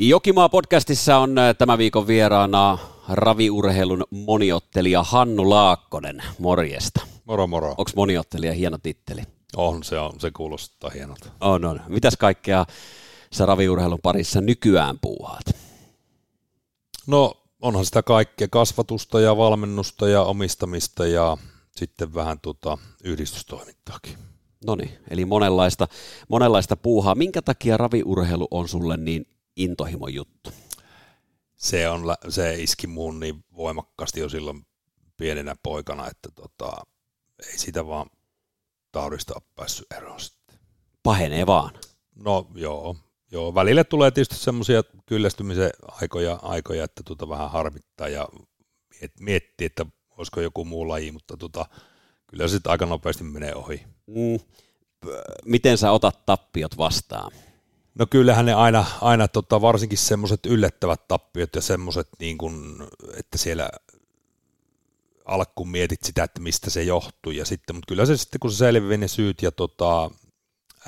Jokimaa podcastissa on äh, tämä viikon vieraana raviurheilun moniottelija Hannu Laakkonen. Morjesta. Moro moro. Onko moniottelija hieno titteli? On, se, on, se kuulostaa hienolta. On, on. Mitäs kaikkea sä raviurheilun parissa nykyään puuhaat? No onhan sitä kaikkea kasvatusta ja valmennusta ja omistamista ja sitten vähän tota yhdistystoimintaakin. No niin, eli monenlaista, monenlaista puuhaa. Minkä takia raviurheilu on sulle niin intohimo juttu? Se, on, se iski muun niin voimakkaasti jo silloin pienenä poikana, että tota, ei sitä vaan taudista ole päässyt eroon sitten. Pahenee vaan. No joo, joo. välille tulee tietysti semmoisia kyllästymisen aikoja, aikoja että tota vähän harmittaa ja miettii, että olisiko joku muu laji, mutta tota, kyllä se sitten aika nopeasti menee ohi. Mm. Miten sä otat tappiot vastaan? No kyllähän ne aina, aina tota, varsinkin semmoiset yllättävät tappiot ja semmoiset, niin että siellä alkuun mietit sitä, että mistä se johtuu, ja sitten, mutta kyllä se sitten, kun se selvii ne syyt ja tota,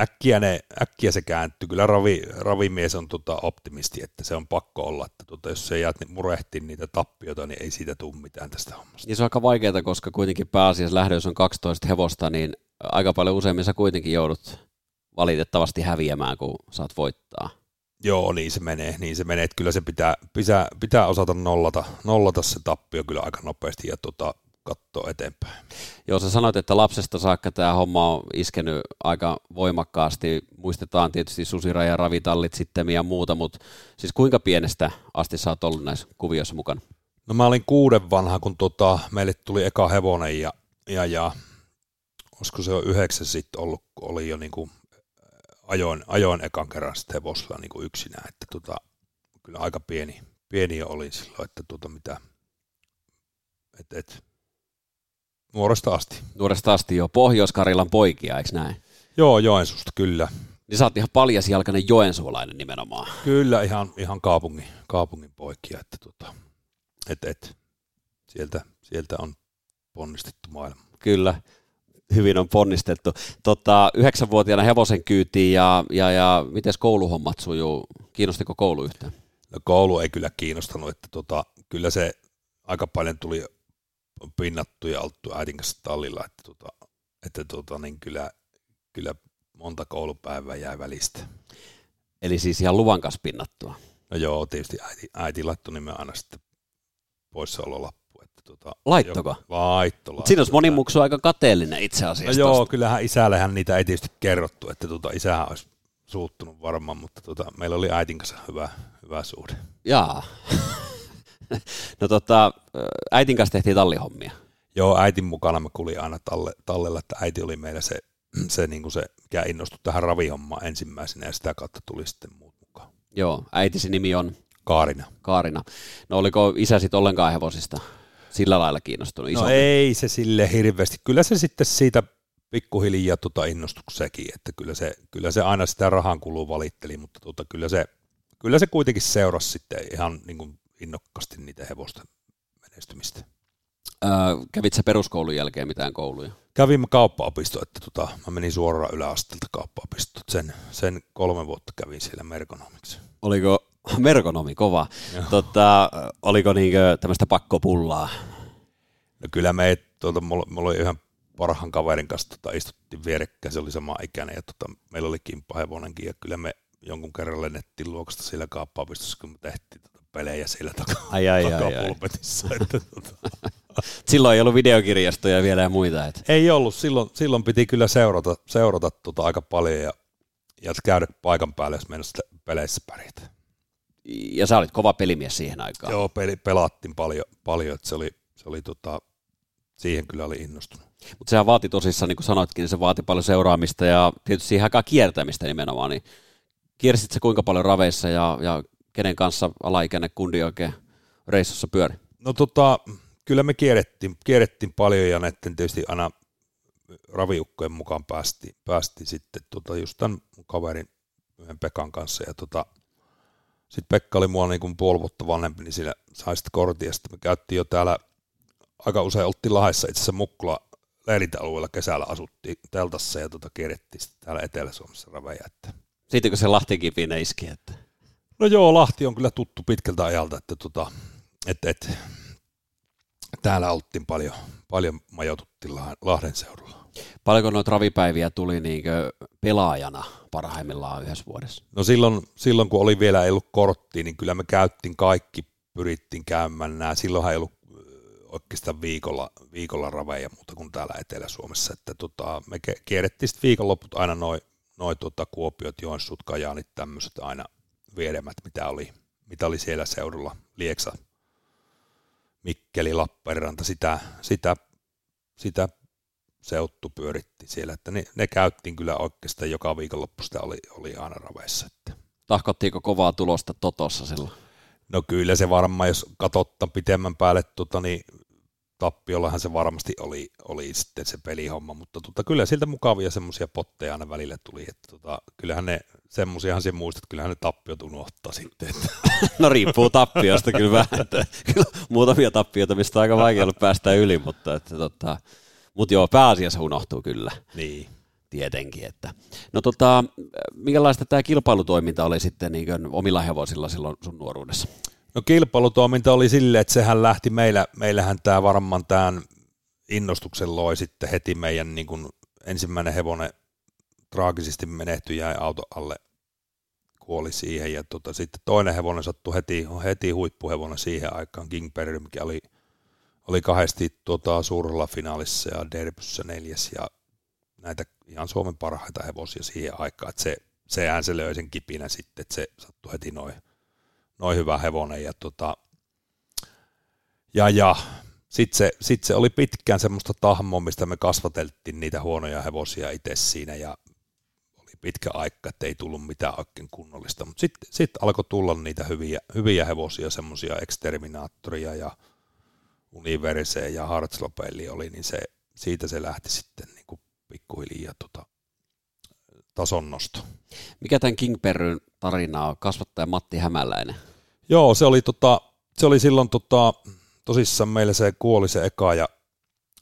äkkiä, ne, äkkiä se kääntyy. Kyllä ravi, ravimies on tota optimisti, että se on pakko olla, että tota, jos se jäät murehtiin niitä tappiota, niin ei siitä tule mitään tästä hommasta. Ja se on aika vaikeaa, koska kuitenkin pääasiassa lähdössä on 12 hevosta, niin aika paljon useimmin sä kuitenkin joudut valitettavasti häviämään, kun saat voittaa. Joo, niin se menee, niin se menee, että kyllä se pitää, pitää, pitää osata nollata, nollata se tappio kyllä aika nopeasti ja tota, katsoa eteenpäin. Joo, sä sanoit, että lapsesta saakka tämä homma on iskenyt aika voimakkaasti. Muistetaan tietysti susira ja ravitallit sitten ja muuta, mutta siis kuinka pienestä asti sä oot ollut näissä kuvioissa mukana? No mä olin kuuden vanha, kun tota, meille tuli eka hevonen ja, ja, ja olisiko se jo yhdeksän sitten ollut, kun oli jo niin kuin ajoin, ajoin ekan kerran sitten hevosella niin kuin yksinään, että tota, kyllä aika pieni, pieni jo oli silloin, että tota mitä, et, et, nuoresta asti. Nuoresta asti jo, Pohjois-Karilan poikia, eikö näin? Joo, Joensuusta kyllä. Niin sä oot ihan paljasjalkainen joensuulainen nimenomaan. Kyllä, ihan, ihan kaupungin, kaupungin poikia, että tota, et, et, sieltä, sieltä on ponnistettu maailma. Kyllä hyvin on ponnistettu. Tota, yhdeksänvuotiaana hevosen kyytiin ja, ja, ja miten kouluhommat sujuu? Kiinnostiko koulu yhtään? No koulu ei kyllä kiinnostanut, että tota, kyllä se aika paljon tuli pinnattu ja alttu äidin kanssa tallilla, että, tota, että tota, niin kyllä, kyllä monta koulupäivää jäi välistä. Eli siis ihan luvan kanssa pinnattua? No joo, tietysti äiti, äiti laittoi nimen aina sitten poissaololla Tota, Laittoko? Laitto, laitto. Siinä olisi moni muksu aika kateellinen itse asiassa. No joo, tosta. kyllähän isällehän niitä ei tietysti kerrottu, että tota, isähän olisi suuttunut varmaan, mutta tota, meillä oli äitin kanssa hyvä, hyvä suhde. Jaa. no tota, äitin kanssa tehtiin tallihommia. Joo, äitin mukana mä kulin aina talle, tallella, että äiti oli meillä se, se, niin kuin se mikä innostui tähän ravihommaan ensimmäisenä ja sitä kautta tuli sitten muut mukaan. Joo, äitisi nimi on? Kaarina. Kaarina. No oliko isä sitten ollenkaan hevosista? Sillä lailla kiinnostunut? Isommin? No ei se sille hirveästi. Kyllä se sitten siitä pikkuhiljaa tota innostuksekin, että kyllä se, kyllä se aina sitä rahan kuluu valitteli, mutta tota, kyllä, se, kyllä se kuitenkin seurasi sitten ihan niin kuin innokkaasti niitä hevosten menestymistä. Öö, kävit sä peruskoulun jälkeen mitään kouluja? Kävin kauppaopisto, että tota, mä menin suoraan yläasteelta kauppaopistoon. Sen, sen kolme vuotta kävin siellä merkonomiksi. Oliko merkonomi kova. Tota, oliko niinkö tämmöistä pakkopullaa? No kyllä me, tuota, mulla, mulla oli yhden parhaan kaverin kanssa tota, istuttiin vierekkäin, se oli sama ikäinen ja tota, meillä oli kimppahevonenkin ja kyllä me jonkun kerran lennettiin luokasta siellä kaappaapistossa, kun me tehtiin tota pelejä siellä taka, ai, ai, takapulpetissa. Ai, ai. että, tota. Silloin ei ollut videokirjastoja vielä ja muita. Että. Ei ollut, silloin, silloin piti kyllä seurata, seurata tota aika paljon ja, ja käydä paikan päälle, jos mennä peleissä pärjätä ja sä olit kova pelimies siihen aikaan. Joo, peli, pelaattiin paljon, paljon että se oli, se oli tota, siihen kyllä oli innostunut. Mutta sehän vaati tosissaan, niin kuin sanoitkin, niin se vaati paljon seuraamista ja tietysti siihen aikaan kiertämistä nimenomaan, niin kiersit se kuinka paljon raveissa ja, ja kenen kanssa alaikäinen kundi oikein reissussa pyöri? No tota, kyllä me kierrettiin, kierrettiin paljon ja näiden tietysti aina raviukkojen mukaan päästiin, päästiin sitten tota, just tämän kaverin yhden Pekan kanssa ja tota, sitten Pekka oli mua niin kuin puoli vuotta vanhempi, niin siinä sai sitten kortin, ja sitten me käyttiin jo täällä, aika usein oltiin Lahdessa itse asiassa Mukkula leirintäalueella kesällä asuttiin teltassa ja tota kierrettiin sitten täällä Etelä-Suomessa raveja. Että. Siitäkö se Lahtikipinä iski? Että... No joo, Lahti on kyllä tuttu pitkältä ajalta, että tota, et, et, täällä oltiin paljon, paljon majoituttiin Lahden seudulla. Paljonko noita ravipäiviä tuli niinkö pelaajana parhaimmillaan yhdessä vuodessa? No silloin, silloin kun oli vielä ei ollut korttia, niin kyllä me käyttiin kaikki, pyrittiin käymään nämä. Silloinhan ei ollut oikeastaan viikolla, viikolla raveja muuta kuin täällä Etelä-Suomessa. Että tota, me kierrettiin sitten viikonloput aina noin noi, tota, Kuopiot, Joensuut, Kajaanit, tämmöiset aina viedemät, mitä oli, mitä oli siellä seudulla. Lieksa, Mikkeli, Lappeenranta, sitä, sitä, sitä seuttu pyöritti siellä, että ne, ne käyttiin kyllä oikeastaan joka viikonloppu sitä oli, oli aina raveissa. Että. Tahkottiinko kovaa tulosta Totossa silloin? No kyllä se varmaan, jos katsottaan pitemmän päälle, tota, niin tappiollahan se varmasti oli, oli sitten se pelihomma, mutta tota, kyllä siltä mukavia semmoisia potteja aina välillä tuli, että tota, kyllähän ne semmoisiahan se muistat, kyllähän ne tappiot unohtaa sitten. Että. No riippuu tappiosta kyllä vähän, että, kyllä muutamia tappioita, mistä on aika vaikea ollut päästä yli, mutta että, tota, mutta joo, pääasiassa unohtuu kyllä. Niin. Tietenkin. Että. No tota, minkälaista tämä kilpailutoiminta oli sitten niin omilla hevosilla silloin sun nuoruudessa? No kilpailutoiminta oli silleen, että sehän lähti meillä, meillähän tämä varmaan tämän innostuksen loi sitten heti meidän niin kuin ensimmäinen hevonen traagisesti menehtyi, jäi auto alle, kuoli siihen ja tota, sitten toinen hevonen sattui heti, heti huippuhevonen siihen aikaan, King Perry, mikä oli, oli kahdesti tota, suurella finaalissa ja Derbyssä neljäs ja näitä ihan Suomen parhaita hevosia siihen aikaan, että se, sehän se löi sen kipinä sitten, että se sattui heti noin noin hyvä hevonen. Ja, tota, ja, ja sitten se, sit se oli pitkään semmoista tahmoa, mistä me kasvateltiin niitä huonoja hevosia itse siinä ja oli pitkä aika, että ei tullut mitään oikein kunnollista. Mutta sitten sit alkoi tulla niitä hyviä, hyviä hevosia, semmoisia Exterminaattoria ja Universe ja Hartzlopelli oli, niin se, siitä se lähti sitten niin kuin pikkuhiljaa tota, tason nosto. Mikä tämän King Perryn tarina on? Kasvattaja Matti Hämäläinen. Joo, se oli, tota, se oli silloin tota, tosissaan meillä se kuoli se eka ja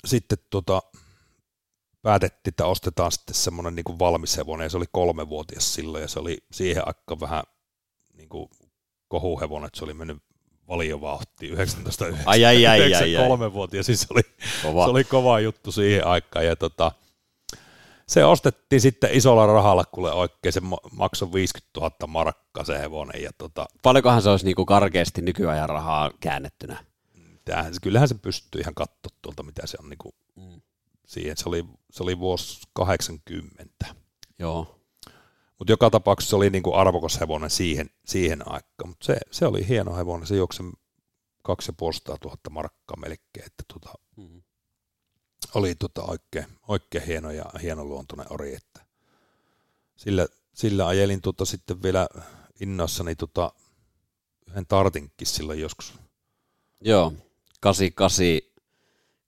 sitten tota, päätettiin, että ostetaan sitten semmoinen niin valmis hevonen ja se oli kolmevuotias silloin ja se oli siihen aikaan vähän niin kuin kohuhevonen, että se oli mennyt valiovauhti 19 ai, ai, ai, ai, ai. vuotias, siis se oli, kova. se oli kova juttu siihen aikaan ja tota, se ostettiin sitten isolla rahalla, kuule oikein, se maksoi 50 000 markkaa se hevonen. Ja tota, Paljonkohan se olisi niinku karkeasti nykyajan rahaa käännettynä? Tämähän, kyllähän se pystyy ihan katsoa tuolta, mitä se on niinku, mm. siihen. Se oli, se oli vuosi 80. Joo. Mutta joka tapauksessa se oli niinku arvokas hevonen siihen, siihen aikaan. Mutta se, se, oli hieno hevonen, se juoksi 2500 markkaa melkein. Että tota, mm oli tota oikein, oikein hieno ja hienoluontoinen ori, että sillä, sillä ajelin tota sitten vielä innoissani tota yhden tartinkin silloin joskus. Joo, 88,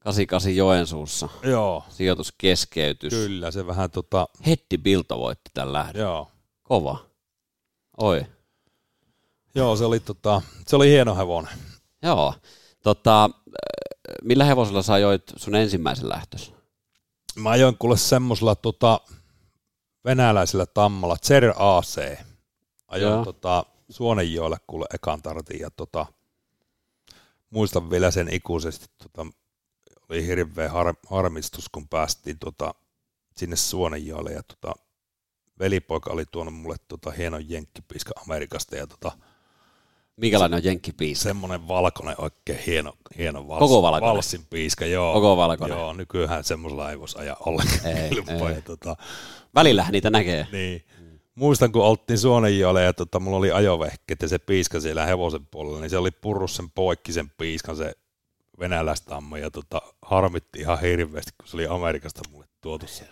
88 Joensuussa. Joo. Sijoituskeskeytys. Kyllä, se vähän tota... Hetti Bilto voitti tämän lähdön. Joo. Kova. Oi. Joo, se oli, tota, se oli hieno hevonen. Joo. Tota, millä hevosella sä ajoit sun ensimmäisen lähtös? Mä ajoin kuule semmoisella tota, venäläisellä tammalla, Zer AC. Ajoin tota, Suonenjoelle kuule ekan tartin ja tota, muistan vielä sen ikuisesti. Tota, oli hirveä har, harmistus, kun päästiin tota, sinne Suonenjoelle ja tota, velipoika oli tuonut mulle tota, hienon jenkkipiiska Amerikasta ja tota, Minkälainen on jenkkipiiska? Semmoinen valkoinen, oikein hieno, hieno vals, Koko valkoinen? valssin piiska, joo. Koko valkoinen? Joo, nykyään semmoisella ei voisi ajaa ollenkaan. Ei, ei. Tota, Välillä niitä näkee. Niin. Muistan, kun oltiin Suonenjoelle ja tota, mulla oli ajovehket ja se piiska siellä hevosen puolella, niin se oli purrus sen poikki sen piiskan se venäläistamma ja tota, harmitti ihan hirveästi, kun se oli Amerikasta mulle tuotu se.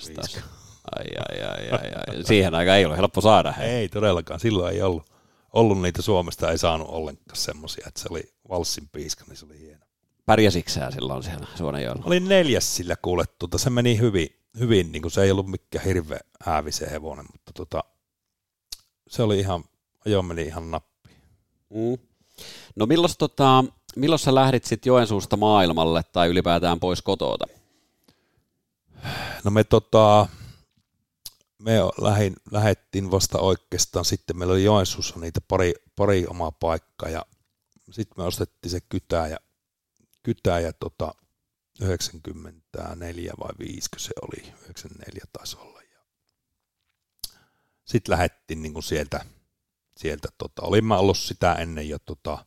Ai, ai, ai, ai, ai. Siihen aikaan ei ollut helppo saada. Hei. Ei todellakaan, silloin ei ollut ollut niitä Suomesta, ei saanut ollenkaan semmoisia, että se oli valssin piiska, niin se oli hieno. Pärjäsitkö sä silloin siellä Suonenjoella? Oli neljäs sillä kuule, tuota, se meni hyvin, hyvin niin kuin se ei ollut mikään hirveä häävise hevonen, mutta tuota, se oli ihan, ajo meni ihan nappi. Mm. No milloin, tota, milloin sä lähdit sitten Joensuusta maailmalle tai ylipäätään pois kotoota? No me tota, me lähin, lähettiin vasta oikeastaan, sitten meillä oli Joensuussa niitä pari, pari omaa paikkaa ja sitten me ostettiin se kytää ja, kytää ja tota, 94 vai 5 se oli, 94 taisi olla. Ja sitten lähettiin niin sieltä, sieltä tota, olin mä ollut sitä ennen jo tota,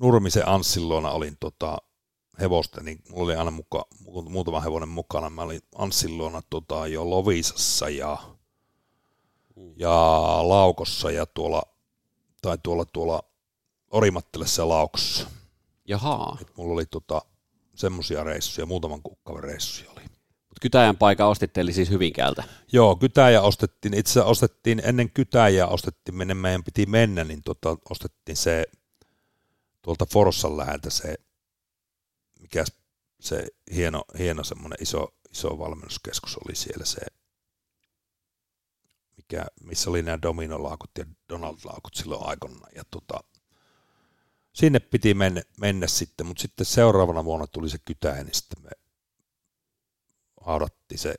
Nurmisen Anssilloona olin tota, hevosta, niin mulla oli aina muka, muutama hevonen mukana. Mä olin Anssilloona tota, jo Lovisassa ja, ja Laukossa ja tuolla, tai tuolla, tuolla Orimattelessa ja Laukossa. Jaha. Et mulla oli tota, semmoisia reissuja, muutaman kuukauden reissuja oli. Mut Kytäjän paikka ostitte, eli siis Hyvinkäältä. Joo, Kytäjä ostettiin, itse ostettiin ennen Kytäjää ostettiin, minne meidän piti mennä, niin tota, ostettiin se tuolta Forssan läheltä se, mikä se hieno, hieno semmoinen iso, iso valmennuskeskus oli siellä se, mikä, missä oli nämä Domino-laukut ja Donald-laukut silloin aikana. Ja tota, sinne piti mennä, mennä sitten, mutta sitten seuraavana vuonna tuli se kytäjä, niin sitten me haudattiin se,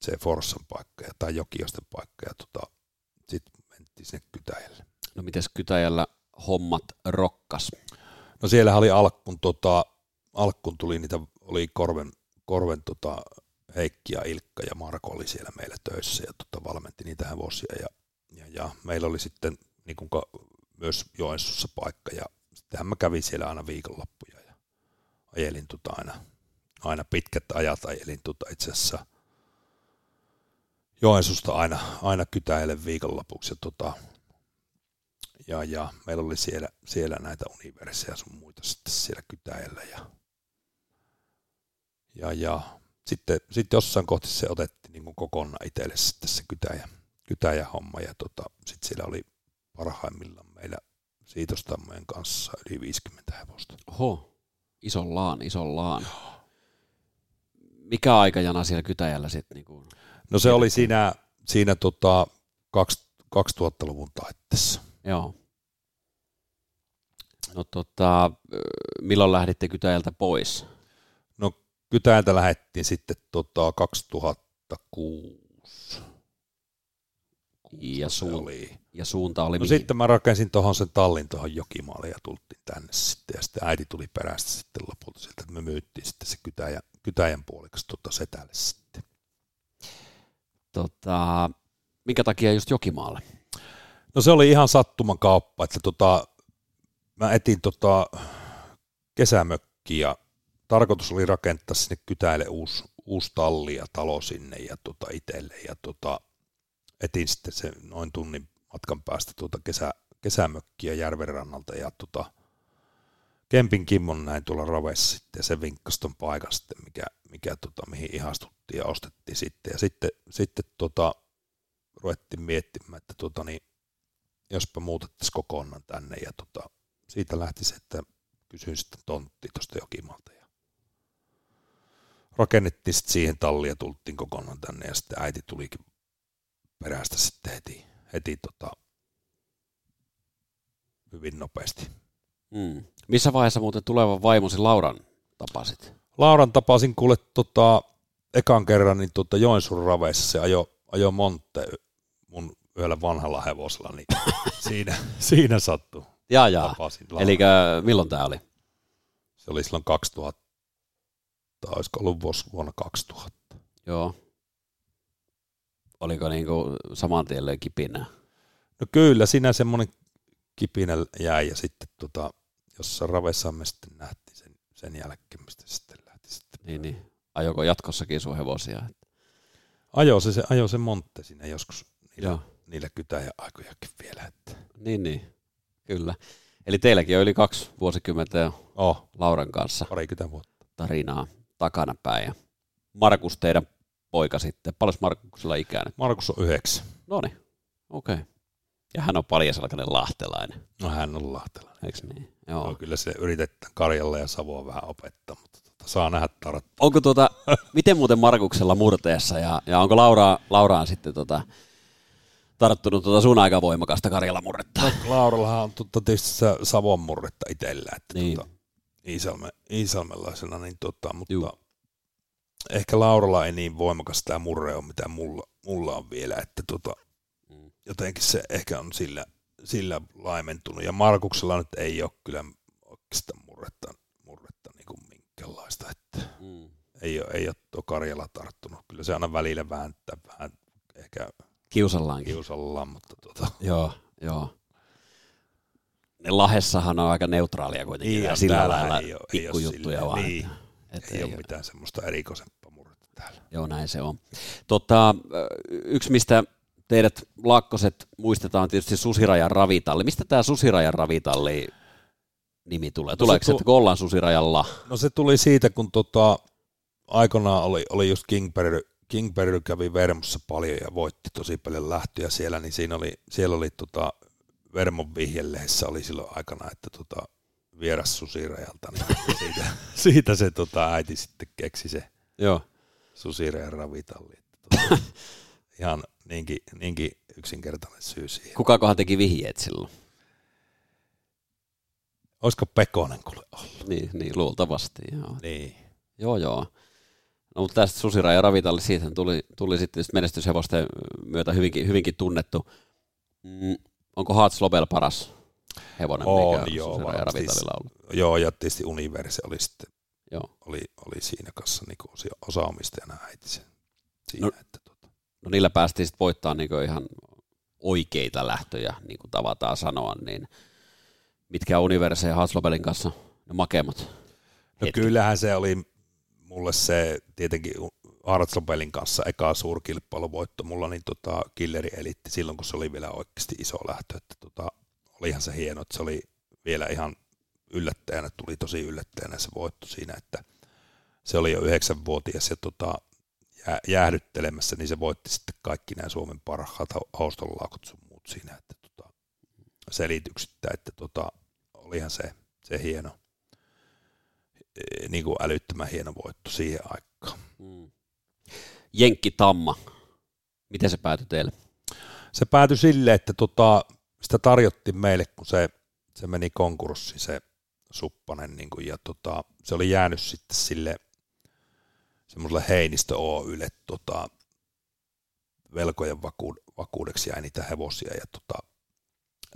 se Forssan paikka ja, tai Jokiosten paikka ja tota, sitten mentiin sinne kytäjälle. No mites Kytäjällä hommat rokkas? No siellä oli alkun, tota, alkun tuli niitä, oli Korven, Korven tota, Heikki ja Ilkka ja Marko oli siellä meillä töissä ja tota, valmenti niitä hevosia ja, ja, ja meillä oli sitten niin kuin, myös Joensuussa paikka ja sittenhän mä kävin siellä aina viikonloppuja ja ajelin tota aina, aina pitkät ajat, ajelin tota itse asiassa Joensuusta aina, aina kytäille viikonlopuksi ja tota, ja, ja meillä oli siellä, siellä näitä universia sun muita sitten siellä kytäjällä ja, ja, ja sitten, sitten jossain kohti se otettiin niin kuin kokonaan itselle sitten se kytäjä, kytäjä homma ja tota, sitten siellä oli parhaimmillaan meillä siitostammojen kanssa yli 50 hevosta. Oho, isollaan, isollaan. Mikä aikajana siellä Kytäjällä sitten? Niin kuin... No se oli siinä, siinä tota, 2000-luvun taitteessa. Joo. No tota, milloin lähditte Kytäjältä pois? No Kytäjältä lähdettiin sitten tota 2006. Ja, suun, oli. ja suunta oli No mihin? sitten mä rakensin tuohon sen tallin tuohon Jokimaalle ja tultiin tänne sitten. Ja sitten äiti tuli perästä sitten lopulta sieltä, että me myyttiin sitten se kytäjä, kytäjän puoliksi tota setälle sitten. Tota, minkä takia just Jokimaalle? No se oli ihan sattuman kauppa, että tota, mä etin tota kesämökki ja tarkoitus oli rakentaa sinne kytäille uusi, uusi talli ja talo sinne ja tota itselle ja tota, etin sitten se noin tunnin matkan päästä tuota kesä, kesämökkiä järvenrannalta ja tota, Kempin Kimmon näin tuolla ravessa sitten ja se vinkkasi ton paikan sitten, mikä, mikä tota, mihin ihastuttiin ja ostettiin sitten. Ja sitten, sitten tota, ruvettiin miettimään, että tota, niin, jospa muutettaisiin kokonaan tänne ja tota, siitä lähti se, että kysyin sitten tontti tuosta Jokimalta ja rakennettiin sitten siihen talli ja tultiin kokonaan tänne ja sitten äiti tulikin perästä sitten heti, heti tota, hyvin nopeasti. Mm. Missä vaiheessa muuten tulevan vaimosi Lauran tapasit? Lauran tapasin kuule tota, ekan kerran niin tota Joensuun raveissa, se ajo, ajo Monte mun yhdellä vanhalla hevosella, niin siinä, siinä sattui. Jaa, jaa. Tapasin. Eli milloin tämä oli? Se oli silloin 2000, tai olisiko ollut vuonna 2000. Joo. Oliko niinku saman tien löi kipinää? No kyllä, siinä semmoinen kipinä jäi ja sitten tota, jossain ravessa me sitten nähtiin sen, sen jälkeen, mistä sitten lähti sitten. Niin, niin. Ajoko jatkossakin sun hevosia? Ajo se, se, ajo se Montte sinne joskus niillä, Joo. niillä kytäjäaikojakin vielä. Että. Niin, niin. Kyllä. Eli teilläkin on yli kaksi vuosikymmentä jo Oh, Lauran kanssa parikymmentä vuotta. tarinaa takana päin. Ja Markus teidän poika sitten. Paljon Markuksella ikää nyt? Markus on yhdeksän. No niin, okei. Okay. Ja hän on paljasalkainen lahtelainen, No hän on lahtelainen. eikö niin? No, Joo. kyllä se yritetään Karjalle ja Savoa vähän opettaa, mutta tota, saa nähdä tarat. Onko tuota, miten muuten Markuksella murteessa ja, ja onko Laura, Lauraan sitten tota, tarttunut tuota sun aika voimakasta Karjala murretta? No, Laurallahan on tota, tietysti se Savon murretta itsellä, että Niin. tota, Iisalme, Iisalmelaisena, niin tota, mutta Juu. ehkä Lauralla ei niin voimakas tämä murre on, mitä mulla, mulla on vielä, että tota, Mm. jotenkin se ehkä on sillä, sillä laimentunut. Ja Markuksella nyt ei ole kyllä oikeastaan murretta, murretta niin kuin minkäänlaista, että Mm. ei ole, ei ole tuo Karjala tarttunut. Kyllä se aina välillä vääntää vähän ehkä Kiusallaankin. kiusallaan, mutta tota, Joo, joo. Ne Lahessahan on aika neutraalia kuitenkin. Niin ja on, sillä lailla ei ei oo pikkujuttuja silleen, vaan. niin. että, että ei, ei ole oo- mitään semmoista erikoisempaa murretta täällä. Joo, näin se on. Tota, yksi, mistä teidät lakkoset muistetaan tietysti Susirajan ravitalli. Mistä tämä Susirajan ravitalli nimi tulee? No Tuleeko se, tu- Susirajalla? No se tuli siitä, kun tota, aikanaan oli, oli just Kingberry, Kingberry kävi Vermossa paljon ja voitti tosi paljon lähtöjä siellä, niin siinä oli, siellä oli tota, Vermon vihjelehdessä oli silloin aikana, että tota, vieras susirajalta, niin siitä, siitä se tota, äiti sitten keksi se Joo. susirajan ravitalli. Että, tota, ihan niinkin, niinkin yksinkertainen syy siihen. Kukakohan teki vihjeet silloin? Olisiko Pekonen kuule ollut? Niin, niin luultavasti, joo. Niin. Joo, joo. No, mutta tästä Susiraja ravitalli, siitä tuli, tuli sitten menestyshevosten myötä hyvinkin, hyvinkin tunnettu. Mm, onko Hearts Lobel paras hevonen, On, mikä joo, Susiraja varmasti. ravitallilla on ollut? Joo, ja tietysti Universe oli sitten Joo. oli, oli siinä kanssa niin osa, osaomistajana äiti se, siinä, No. että tota, No niillä päästiin sitten voittaa niin ihan oikeita lähtöjä, niin kuin tavataan sanoa, niin mitkä Universe ja Haslobelin kanssa ne makeimmat? no kyllähän se oli mulle se tietenkin Hartslopelin kanssa eka suurkilpailuvoitto mulla niin tota, Killeri elitti silloin, kun se oli vielä oikeasti iso lähtö, että tota, olihan se hieno, että se oli vielä ihan yllättäjänä, tuli tosi yllättäjänä se voitto siinä, että se oli jo yhdeksänvuotias ja tota, jää, jäähdyttelemässä, niin se voitti sitten kaikki nämä Suomen parhaat haustolaakut sun muut siinä, että tota, selityksittä, että tota, olihan se, se hieno, niin kuin älyttömän hieno voitto siihen aikaan. Mm. Jenkki Tamma, miten se päätyi teille? Se päätyi silleen, että tota, sitä tarjottiin meille, kun se, se meni konkurssiin se suppanen, niin kuin, ja tota, se oli jäänyt sitten sille semmoiselle Heinistö Oylle tota, velkojen vaku, vakuudeksi jäi niitä hevosia, ja tota,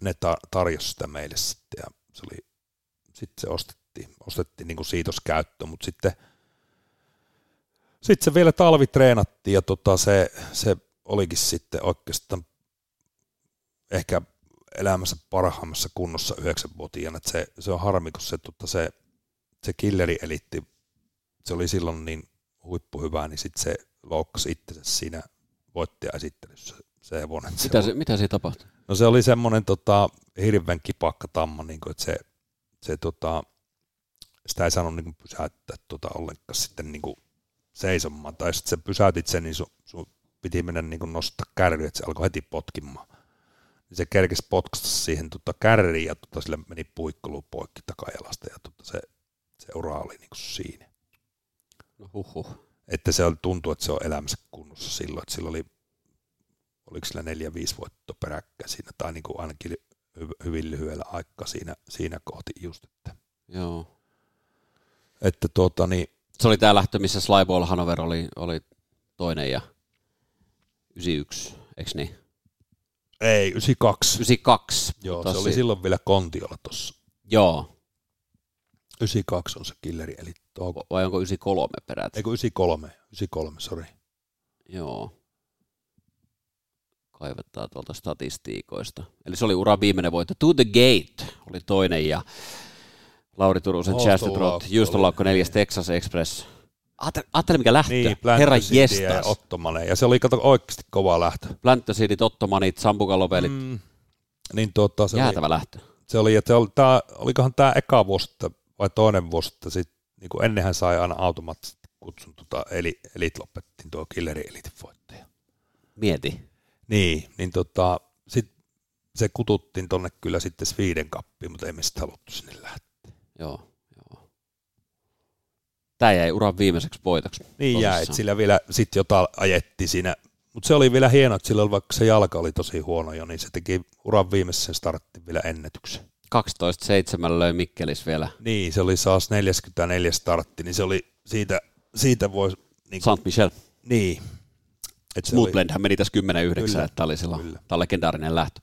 ne ta- tarjosi sitä meille sitten, ja se oli, sitten se ostettiin, ostettiin niin kuin siitoskäyttö, mutta sitten sitten se vielä talvi treenattiin ja tota se, se olikin sitten oikeastaan ehkä elämässä parhaimmassa kunnossa yhdeksänvuotiaana. että Se, se on harmi, kun se, tota, se, se killeri elitti, se oli silloin niin huippuhyvä, niin sitten se loukkasi itsensä siinä voittajaesittelyssä se hevonen. Se Mitä, se, mitä siinä tapahtui? No se oli semmoinen tota, hirveän kipakka tamma, niin kuin, että se, se tota, sitä ei saanut niin pysäyttää tota, ollenkaan sitten niin kuin seisomaan. Tai sitten sä pysäytit sen, niin sun, sun piti mennä niin nostaa kärry, että se alkoi heti potkimaan. Niin se kerkesi potkasta siihen tota, kärriin ja tota, sille meni puikkulu poikki takajalasta ja tota, se, se ura oli niin kuin siinä. No huhhuh. Että se oli, tuntui, että se on elämässä kunnossa silloin, että sillä oli, oliko sillä neljä, viisi vuotta peräkkäin siinä, tai niin kuin ainakin hy- hyvin lyhyellä aikaa siinä, siinä kohti just, että, Joo. Että tuota, niin, Se oli tämä lähtö, missä Slyball Hanover oli, oli toinen ja 91, eikö niin? ei, 92. 92. Joo, mutta se oli si- silloin vielä Kontiolla tuossa. Joo, 92 on se killeri, eli touko. vai onko 93 peräti? Eikö 93, 93, sori. Joo. Kaivetaan tuolta statistiikoista. Eli se oli ura viimeinen voitto. To the Gate oli toinen ja Lauri Turusen Trot, Houstolaukko Juustolaukko oli, neljäs Texas Express. Ajattele, mikä lähtö. Niin, Herra City ja jestas. Ottomane, ja se oli kato oikeasti kova lähtö. Pläntösiidit, Ottomanit, Sampukalopelit. Mm, niin tuota, se oli, Jäätävä lähtö. se oli, että se oli, tää, olikohan tämä eka vuosi vai toinen vuosi, että sit, niin kuin ennenhän sai aina automaattisesti kutsun, tota, eli Elit lopettiin tuo Killeri Elitin voittaja. Mieti. Niin, niin tota, sit se kututtiin tonne kyllä sitten Sweden kappiin, mutta ei me sitten haluttu sinne lähteä. Joo, joo. Tämä jäi uran viimeiseksi voitoksi. Niin jäi, sillä vielä sitten jotain ajetti siinä, mutta se oli vielä hieno, että sillä oli, vaikka se jalka oli tosi huono jo, niin se teki uran viimeisen startin vielä ennätyksen. 12-7 löi Mikkelis vielä. Niin, se oli saas 44 startti, niin se oli siitä, siitä voi Niin, Saint Michel. Niin. Et Smoothblendhän meni tässä 10-9, että oli silloin, tämä legendaarinen lähtö.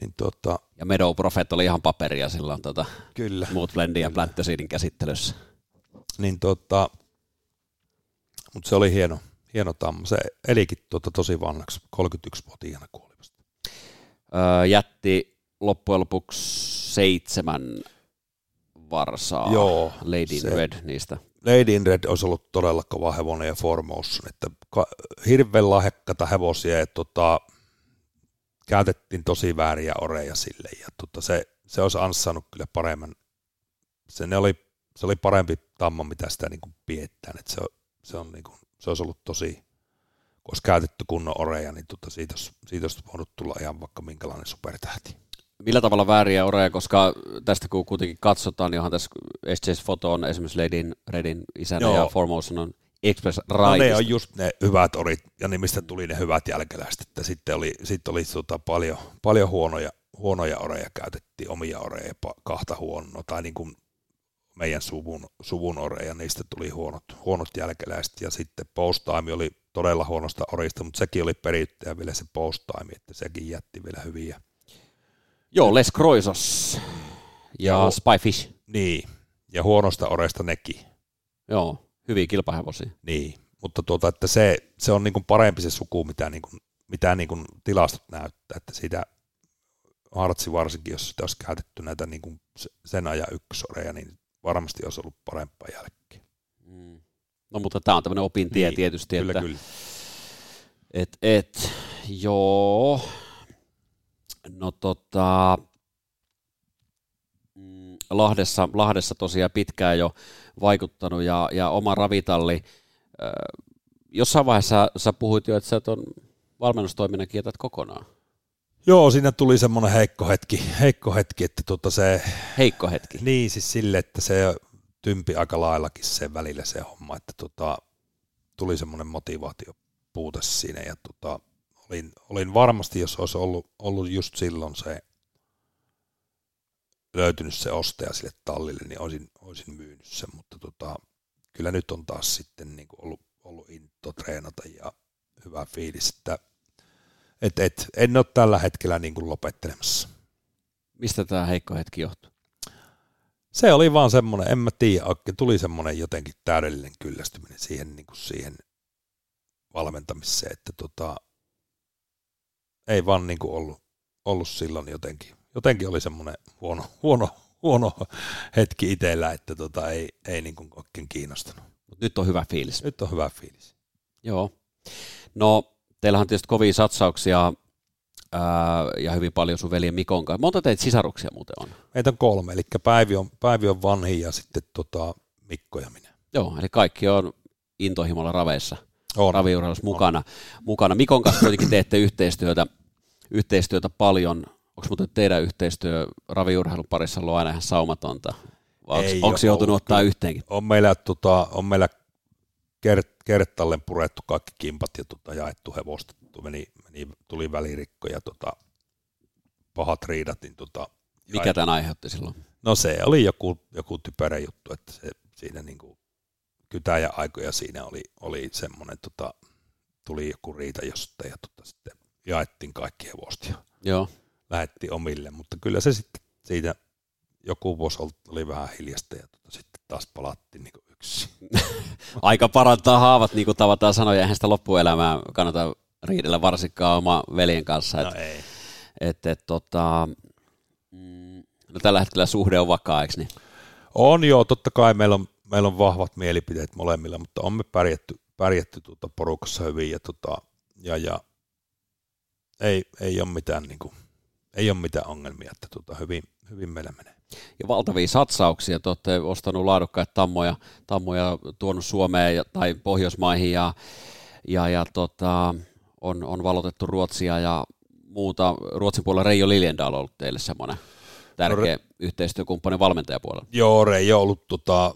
Niin tota... Ja Meadow Prophet oli ihan paperia silloin tota kyllä. Smoothblendin ja Plantaseedin käsittelyssä. Niin tota, mutta se oli hieno, hieno tamma. Se elikin tuota tosi vanhaksi, 31-vuotiaana kuoli öö, jätti loppujen lopuksi seitsemän varsaa Joo, Lady in Red niistä. Lady in Red olisi ollut todella kova hevonen ja Formotion, että hirveän lahjakkata hevosia ja tota, käytettiin tosi vääriä oreja sille ja tota, se, se olisi anssaannut kyllä paremman, se, ne oli, se oli parempi tamma, mitä sitä niin kuin piettään, että se, se, on niin kuin, se olisi ollut tosi, kun olisi käytetty kunnon oreja, niin tota, siitä, olisi, siitä olisi voinut tulla ihan vaikka minkälainen supertähti. Millä tavalla vääriä oreja, koska tästä kun kuitenkin katsotaan, niin onhan tässä SJ's Foto on esimerkiksi Ladin Redin isänä Joo. ja Formotion on Express No ne on just ne hyvät orit, ja niin mistä tuli ne hyvät jälkeläiset, että sitten oli, sitten oli tota paljon, paljon huonoja, huonoja oreja käytettiin, omia oreja kahta huonoa, tai niin kuin meidän suvun, suvun oreja, niistä tuli huonot, huonot jälkeläiset, ja sitten post time oli todella huonosta orista, mutta sekin oli perittäjä vielä se post time, että sekin jätti vielä hyviä. Joo, Les Croisos ja, ja Spyfish. Niin, ja huonosta oresta nekin. Joo, hyviä kilpahevosia. Niin, mutta tuota, että se, se on niin kuin parempi se suku, mitä, niin kuin, mitä niin kuin tilastot näyttää, että siitä Hartsi varsinkin, jos sitä olisi käytetty näitä niin kuin sen ajan ykkösoreja, niin varmasti olisi ollut parempaa jälkeen. Mm. No mutta tämä on tämmöinen opintie niin, tietysti, kyllä, että kyllä. Et, et, joo, no tota, Lahdessa, Lahdessa tosiaan pitkään jo vaikuttanut ja, ja oma ravitalli. Jossain vaiheessa sä puhuit jo, että sä on valmennustoiminnan kietät kokonaan. Joo, siinä tuli semmoinen heikko hetki, heikko hetki että tuota se... Heikko hetki? Niin, siis sille, että se tympi aika laillakin sen välillä se homma, että tota, tuli semmoinen motivaatio puute siinä ja tota, olin, olin varmasti, jos olisi ollut, ollut just silloin se löytynyt se ostaja sille tallille, niin olisin, olisin myynyt sen, mutta tota, kyllä nyt on taas sitten niin kuin ollut, ollut into treenata ja hyvä fiilis, että et, et, en ole tällä hetkellä niin kuin lopettelemassa. Mistä tämä heikko hetki johtuu? Se oli vaan semmoinen, en mä tiedä, tuli semmoinen jotenkin täydellinen kyllästyminen siihen, niin kuin siihen valmentamiseen, että tota, ei vaan niin kuin ollut, ollut silloin jotenkin, jotenkin oli semmoinen huono, huono, huono hetki itsellä, että tota, ei, ei niin kuin oikein kiinnostanut. Mut nyt on hyvä fiilis. Nyt on hyvä fiilis. Joo. No, teillähän on tietysti kovia satsauksia ää, ja hyvin paljon sun veljen Mikon kanssa. Monta teitä sisaruksia muuten on? Meitä on kolme, eli Päivi on, Päivi on vanhi ja sitten tota, Mikko ja minä. Joo, eli kaikki on intohimolla raveissa, on. raviurheilussa mukana. On. mukana. Mikon kanssa kuitenkin teette yhteistyötä, yhteistyötä paljon. Onko muuten teidän yhteistyö raviurheilun parissa ollut aina ihan saumatonta? onko joutunut ottaa yhteenkin? On meillä, tota, on meillä kert, kertalleen purettu kaikki kimpat ja tota, jaettu hevosta. Meni, meni, tuli välirikko ja tota, pahat riidat. Niin, tota, Mikä tämän aiheutti silloin? No se oli joku, joku typerä juttu, että se, siinä niin kuin kytäjä aikoja siinä oli, oli semmoinen, tota, tuli joku riita jostain ja tota, sitten jaettiin kaikki hevosta Joo. Lähetti omille, mutta kyllä se sitten siitä joku vuosi oli vähän hiljasta ja tota, sitten taas palattiin niin yksi. Aika parantaa haavat, niin kuin tavataan sanoa, ja eihän sitä loppuelämää kannata riidellä varsinkaan oma veljen kanssa. Et, no ei. Et, et, tota, mm, no tällä hetkellä suhde on vakaa, eikö niin? On joo, totta kai meillä on, meillä on vahvat mielipiteet molemmilla, mutta on me pärjätty, pärjätty tuota porukassa hyvin ja, tota, ja, ja ei, ei, ole mitään, niin kuin, ei ole mitään ongelmia, että tuota, hyvin, hyvin meillä menee ja valtavia satsauksia. Te olette ostanut laadukkaita tammoja, tammoja tuonut Suomeen ja, tai Pohjoismaihin ja, ja, ja tota, on, on valotettu Ruotsia ja muuta. Ruotsin puolella Reijo Liljendal on ollut teille semmoinen tärkeä no, yhteistyökumppani valmentajapuolella. Joo, Reijo on ollut, tota,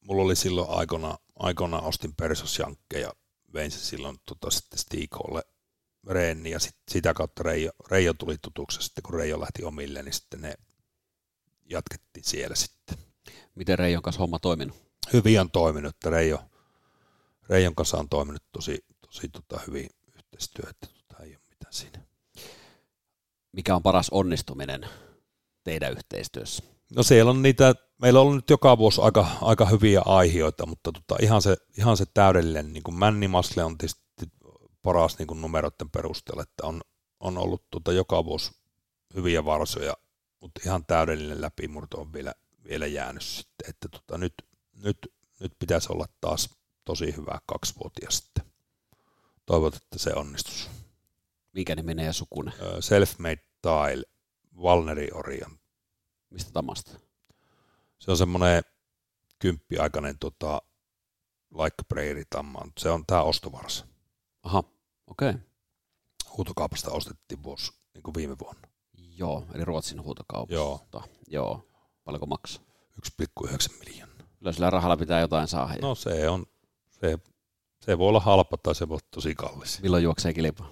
mulla oli silloin aikona, aikona ostin Persos ja vein se silloin tota, sitten Stiikolle reeni ja sit, sitä kautta Reijo, Reijo tuli tutuksi sitten kun Reijo lähti omille, niin sitten ne jatkettiin siellä sitten. Miten Reijon kanssa homma toiminut? Hyvin on toiminut, että Reijo, Reijon kanssa on toiminut tosi, tosi tota, hyvin yhteistyö, että tota, ei ole mitään siinä. Mikä on paras onnistuminen teidän yhteistyössä? No siellä on niitä, meillä on ollut nyt joka vuosi aika, aika hyviä aiheita, mutta tota, ihan, se, ihan se täydellinen, niin kuin Männi Masle on tietysti paras niin kuin numeroiden perusteella, että on, on ollut tota, joka vuosi hyviä varsoja, mutta ihan täydellinen läpimurto on vielä, vielä jäänyt sitten, että tota, nyt, nyt, nyt pitäisi olla taas tosi hyvä kaksivuotias sitten. Toivot, että se onnistus. Mikä menee ja sukunen? Selfmade Tile, Valneri Orion. Mistä tamasta? Se on semmoinen kymppiaikainen tota, like Prairie tamma. Se on tämä ostovarsa. Aha, okei. Okay. Huutokaupasta ostettiin vuosi niin kuin viime vuonna. Joo, eli Ruotsin huutokaupasta. Joo. Joo. Paljonko maksaa? 1,9 miljoonaa. Kyllä sillä rahalla pitää jotain saada. No se on, se, se voi olla halpa tai se voi olla tosi kallis. Milloin juoksee kilpaa?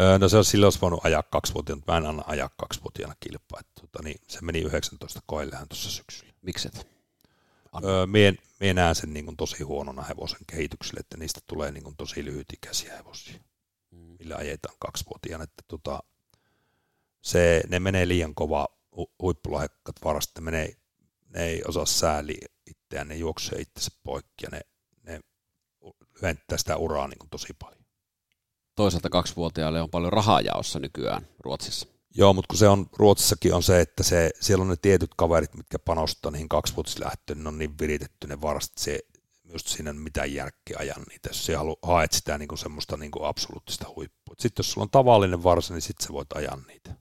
Öö, no se on silloin olisi voinut ajaa kaksivuotiaana, mutta mä en anna ajaa kaksivuotiaana kilpaa. Että, tota, niin, se meni 19 koillehan tuossa syksyllä. Mikset? Öö, mie, mie näen sen niin kuin tosi huonona hevosen kehitykselle, että niistä tulee niin kuin tosi lyhytikäisiä hevosia. Millä ajetaan kaksivuotiaana. Että, tota, se, ne menee liian kova hu- huippulahjakkat varasta, menee, ne ei osaa sääliä itseään, ne juoksee itsensä poikki ja ne, ne lyhentää sitä uraa niin kuin tosi paljon. Toisaalta kaksivuotiaille on paljon rahaa jaossa nykyään Ruotsissa. Joo, mutta kun se on, Ruotsissakin on se, että se, siellä on ne tietyt kaverit, mitkä panostaa niihin kaksivuotislähtöön, ne on niin viritetty ne varast, se just siinä mitään järkkiä ajan niitä, jos sä haet sitä niin kuin semmoista niin kuin absoluuttista huippua. Sitten jos sulla on tavallinen varsa, niin sitten sä voit ajaa niitä,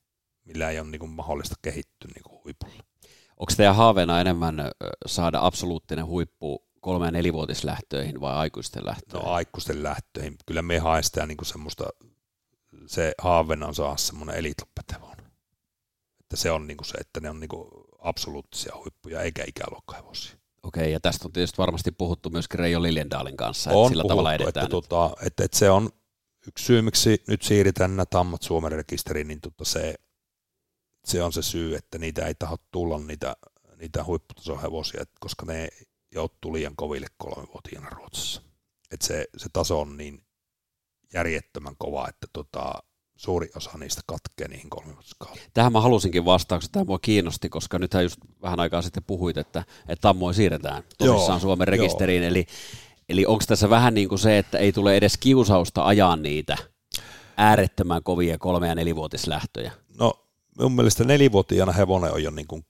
millä ei ole niin kuin mahdollista kehittyä niin kuin huipulla. Onko teidän haaveena enemmän saada absoluuttinen huippu kolme- ja nelivuotislähtöihin vai aikuisten lähtöihin? No aikuisten lähtöihin. Kyllä me haestaan niin semmoista, se haaveena on saada semmoinen elitloppetevon. Että se on niin kuin se, että ne on niin kuin absoluuttisia huippuja eikä ikäluokkahevosia. Okei, ja tästä on tietysti varmasti puhuttu myös Reijo Liljendalin kanssa, on että sillä puhuttu, tavalla edetään. Että, tota, että, että, se on yksi syy, miksi nyt siirretään nämä tammat Suomen rekisteriin, niin tota se, se on se syy, että niitä ei taho tulla niitä, niitä huipputasohevosia, koska ne joutuu liian koville kolmevuotiaana Ruotsissa. Et se, se taso on niin järjettömän kova, että tota, suuri osa niistä katkee niihin kolmivuotiskauteen. Tähän mä halusinkin vastauksen, tämä mua kiinnosti, koska nythän just vähän aikaa sitten puhuit, että, että tammoja siirretään tosissaan Joo, Suomen rekisteriin, eli, eli onko tässä vähän niin kuin se, että ei tule edes kiusausta ajaa niitä äärettömän kovia kolme- ja nelivuotislähtöjä? No mun mielestä nelivuotiaana hevonen on jo niin kuin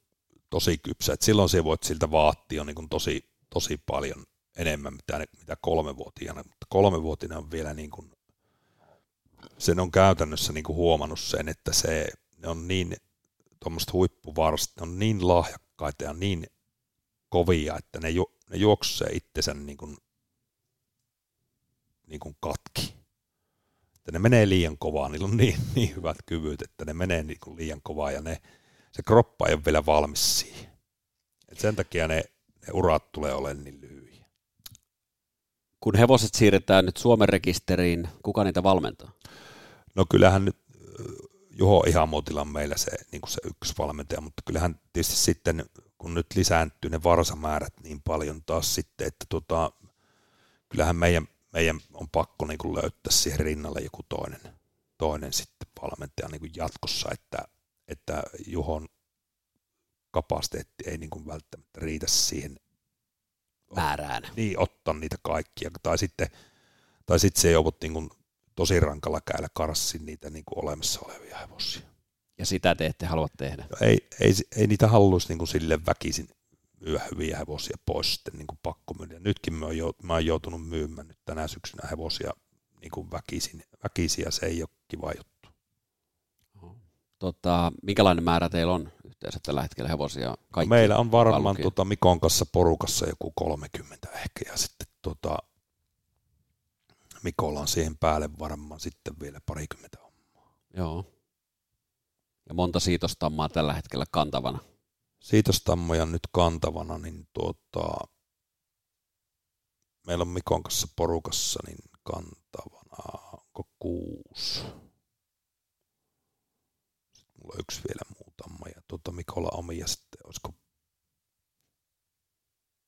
tosi kypsä, että silloin se voit siltä vaatia niin kuin tosi, tosi paljon enemmän mitä, mitä kolmevuotiaana, mutta kolmevuotiaana on vielä niin kuin, sen on käytännössä niin kuin huomannut sen, että se, ne on niin tuommoista huippuvarsta, ne on niin lahjakkaita ja niin kovia, että ne, ju, ne juoksee itsensä niin kuin, niin kuin katki. Että ne menee liian kovaa, niillä on niin, niin hyvät kyvyt, että ne menee niin kuin liian kovaa ja ne, se kroppa ei ole vielä valmis siihen. Et sen takia ne, ne urat tulee olemaan niin lyhyitä. Kun hevoset siirretään nyt Suomen rekisteriin, kuka niitä valmentaa? No kyllähän nyt Juho Ihamuotila on meillä se, niin kuin se ykkösvalmentaja, mutta kyllähän tietysti sitten, kun nyt lisääntyy ne varsamäärät niin paljon taas sitten, että tota, kyllähän meidän, meidän on pakko niin kuin löytää siihen rinnalle joku toinen, toinen sitten valmentaja niin kuin jatkossa, että, että Juhon kapasiteetti ei niin kuin välttämättä riitä siihen määrään. Niin, ottaa niitä kaikkia. Tai sitten, tai sitten se joudut niin kuin tosi rankalla käydä karssin niitä niin kuin olemassa olevia hevosia. Ja sitä te ette halua tehdä? No ei, ei, ei niitä haluaisi niin kuin sille väkisin myyä hyviä hevosia pois sitten niin kuin pakko myydä. Nytkin mä oon, mä oon joutunut myymään nyt tänä syksynä hevosia niin kuin väkisin, väkisin ja se ei ole kiva juttu. Tota, minkälainen määrä teillä on yhteensä tällä hetkellä hevosia? Kaikki no meillä on varmaan tota Mikon kanssa porukassa joku 30 ehkä ja sitten tota, Mikolla on siihen päälle varmaan sitten vielä parikymmentä hommaa. Joo. Ja monta siitostammaa tällä hetkellä kantavana? Siitostammoja nyt kantavana, niin tuota, meillä on Mikon kanssa porukassa niin kantavana, onko kuusi? Sitten mulla on yksi vielä muutama ja tuota Mikolla omia sitten, olisiko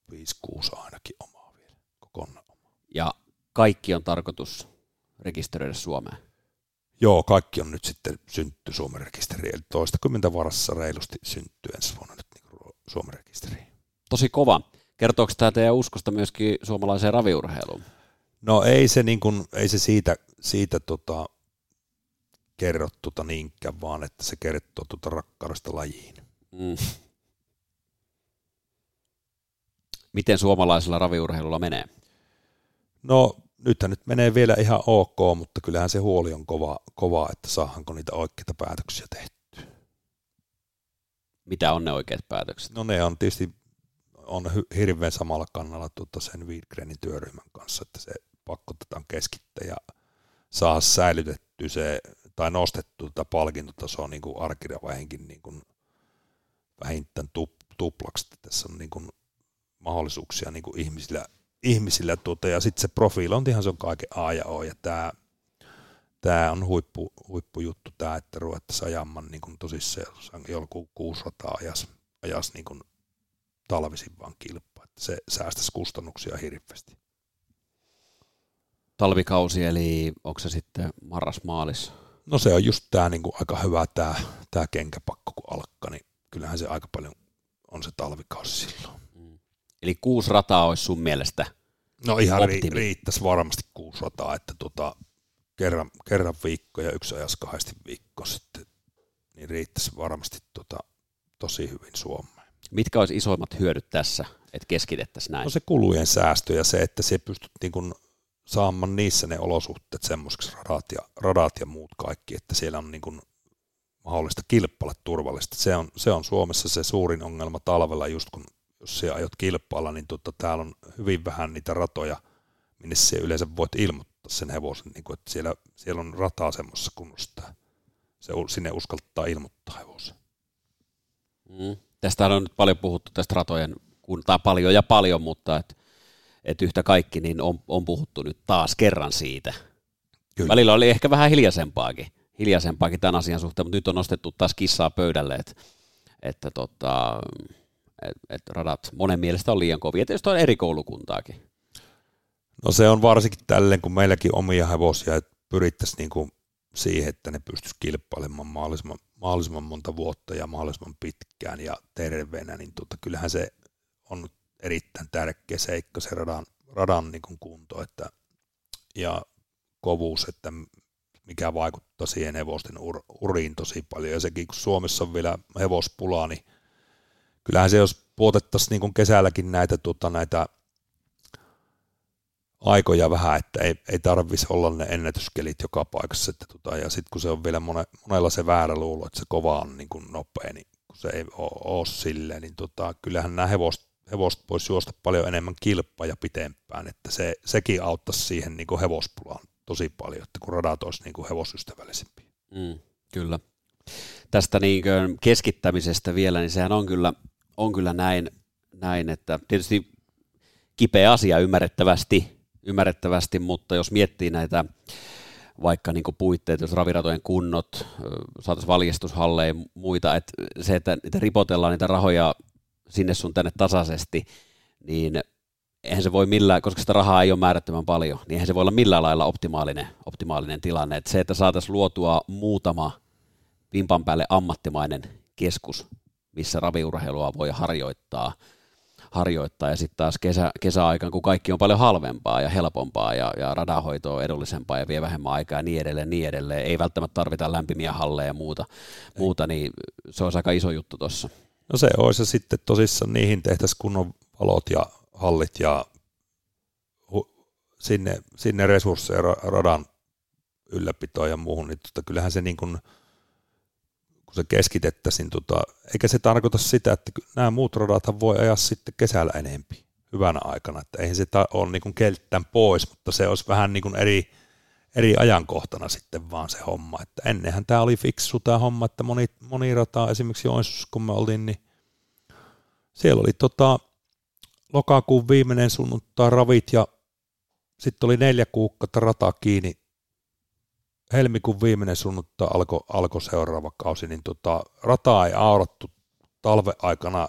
viisi, kuusi ainakin omaa vielä, kokonaan omaa. Ja kaikki on tarkoitus rekisteröidä Suomeen? Joo, kaikki on nyt sitten syntty Suomen rekisteriin, eli toistakymmentä varassa reilusti synttyy ensi vuonna nyt niin Suomen rekisteriin. Tosi kova. Kertooko tämä teidän uskosta myöskin suomalaiseen raviurheiluun? No ei se, niin kuin, ei se siitä, siitä tota, kerro tota niinkään, vaan että se kertoo tota rakkaudesta lajiin. Mm. Miten suomalaisella raviurheilulla menee? No nythän nyt menee vielä ihan ok, mutta kyllähän se huoli on kova, kova että saahanko niitä oikeita päätöksiä tehtyä. Mitä on ne oikeat päätökset? No ne on tietysti on hirveän samalla kannalla tuota sen Wiedgrenin työryhmän kanssa, että se pakotetaan keskittää ja saa säilytetty se tai nostettu tätä palkintotasoa niin kuin arkirjavaihenkin niin kuin vähintään tuplaksi. Tässä on niin kuin mahdollisuuksia niin kuin ihmisillä, ihmisillä tuota, ja sitten se profilointihan se on kaiken A ja O, ja tämä tämä on huippu, huippujuttu tämä, että ruvettaisiin ajamaan niin kuin tosissaan joku 600 ajas, ajas niin kuin talvisin vaan kilpaa, että se säästäisi kustannuksia hirveästi. Talvikausi, eli onko se sitten marras-maalis? No se on just tämä niin kuin aika hyvä tämä, tämä kenkäpakko, kun alkaa, niin kyllähän se aika paljon on se talvikausi silloin. Eli kuusi rataa olisi sun mielestä No ihan ri, riittäisi varmasti kuusi rataa, että tota, kerran, kerran viikko ja yksi ajas kahdesti viikko sitten, niin riittäisi varmasti tota, tosi hyvin Suomeen. Mitkä olisi isoimmat hyödyt tässä, että keskitettäisiin näin? No se kulujen säästö ja se, että se pystyt niin kuin saamaan niissä ne olosuhteet semmoiseksi radat ja, radat ja muut kaikki, että siellä on niin kuin mahdollista kilpailla turvallisesti. Se on, se on Suomessa se suurin ongelma talvella, just kun jos siellä aiot kilpailla, niin tota, täällä on hyvin vähän niitä ratoja, minne se yleensä voit ilmoittaa sen hevosen, niin kuin, että siellä, siellä on rataa semmoisessa kunnossa, se sinne uskaltaa ilmoittaa hevosen. Mm. Tästä on nyt paljon puhuttu tästä ratojen, tai paljon ja paljon, mutta et, et yhtä kaikki niin on, on puhuttu nyt taas kerran siitä. Kyllä. Välillä oli ehkä vähän hiljaisempaakin, hiljaisempaakin tämän asian suhteen, mutta nyt on nostettu taas kissaa pöydälle, että, että tota, et, et radat monen mielestä on liian kovia. Tietysti on eri koulukuntaakin. No se on varsinkin tälleen, kun meilläkin omia hevosia, että pyrittäisiin niinku siihen, että ne pystyisi kilpailemaan mahdollisimman, mahdollisimman monta vuotta ja mahdollisimman pitkään ja terveenä, niin tota, kyllähän se on erittäin tärkeä seikka se radan, radan niin kunto että, ja kovuus, että mikä vaikuttaa siihen hevosten ur, uriin tosi paljon. Ja sekin, kun Suomessa on vielä hevospulaa, niin kyllähän se, jos puotettaisiin niin kesälläkin näitä, tuota, näitä aikoja vähän, että ei, ei tarvitsisi olla ne ennätyskelit joka paikassa. Että tota, ja sitten kun se on vielä mone, monella se väärä luulo, että se kova on niin kuin nopea, niin kun se ei ole, silleen, niin tota, kyllähän nämä hevost, hevost voisi juosta paljon enemmän kilpaa ja pitempään, että se, sekin auttaisi siihen niin kuin hevospulaan tosi paljon, että kun radat olisi niin kuin hevosystävällisempiä. Mm, kyllä. Tästä niin keskittämisestä vielä, niin sehän on kyllä, on kyllä näin, näin, että tietysti kipeä asia ymmärrettävästi, ymmärrettävästi, mutta jos miettii näitä vaikka niin puitteet, jos raviratojen kunnot, saataisiin valjastushalleja ja muita, että se, että niitä ripotellaan niitä rahoja sinne sun tänne tasaisesti, niin eihän se voi millään, koska sitä rahaa ei ole määrättömän paljon, niin eihän se voi olla millään lailla optimaalinen, optimaalinen tilanne. Että se, että saataisiin luotua muutama pimpan päälle ammattimainen keskus, missä raviurheilua voi harjoittaa – harjoittaa ja sitten taas kesä, kesäaikaan, kun kaikki on paljon halvempaa ja helpompaa ja, ja radanhoito on edullisempaa ja vie vähemmän aikaa ja niin edelleen, niin edelleen. Ei välttämättä tarvita lämpimiä halleja ja muuta, muuta niin se olisi aika iso juttu tuossa. No se olisi sitten tosissaan niihin tehtäisiin kunnon valot ja hallit ja sinne, sinne resursseja radan ylläpitoon ja muuhun, niin tota, kyllähän se niin kuin – kun se keskitettäisiin, tota, eikä se tarkoita sitä, että nämä muut radathan voi ajaa sitten kesällä enempi hyvänä aikana, että eihän se ole niin kelttään pois, mutta se olisi vähän niin kuin eri, eri ajankohtana sitten vaan se homma, että ennenhän tämä oli fiksu tämä homma, että moni, moni rata, esimerkiksi Joensuussa kun me oltiin, niin siellä oli tota, lokakuun viimeinen sunnuntai ravit ja sitten oli neljä kuukautta rataa kiinni helmikuun viimeinen sunnunta alkoi alko seuraava kausi, niin tota, rataa ei aurattu talve aikana.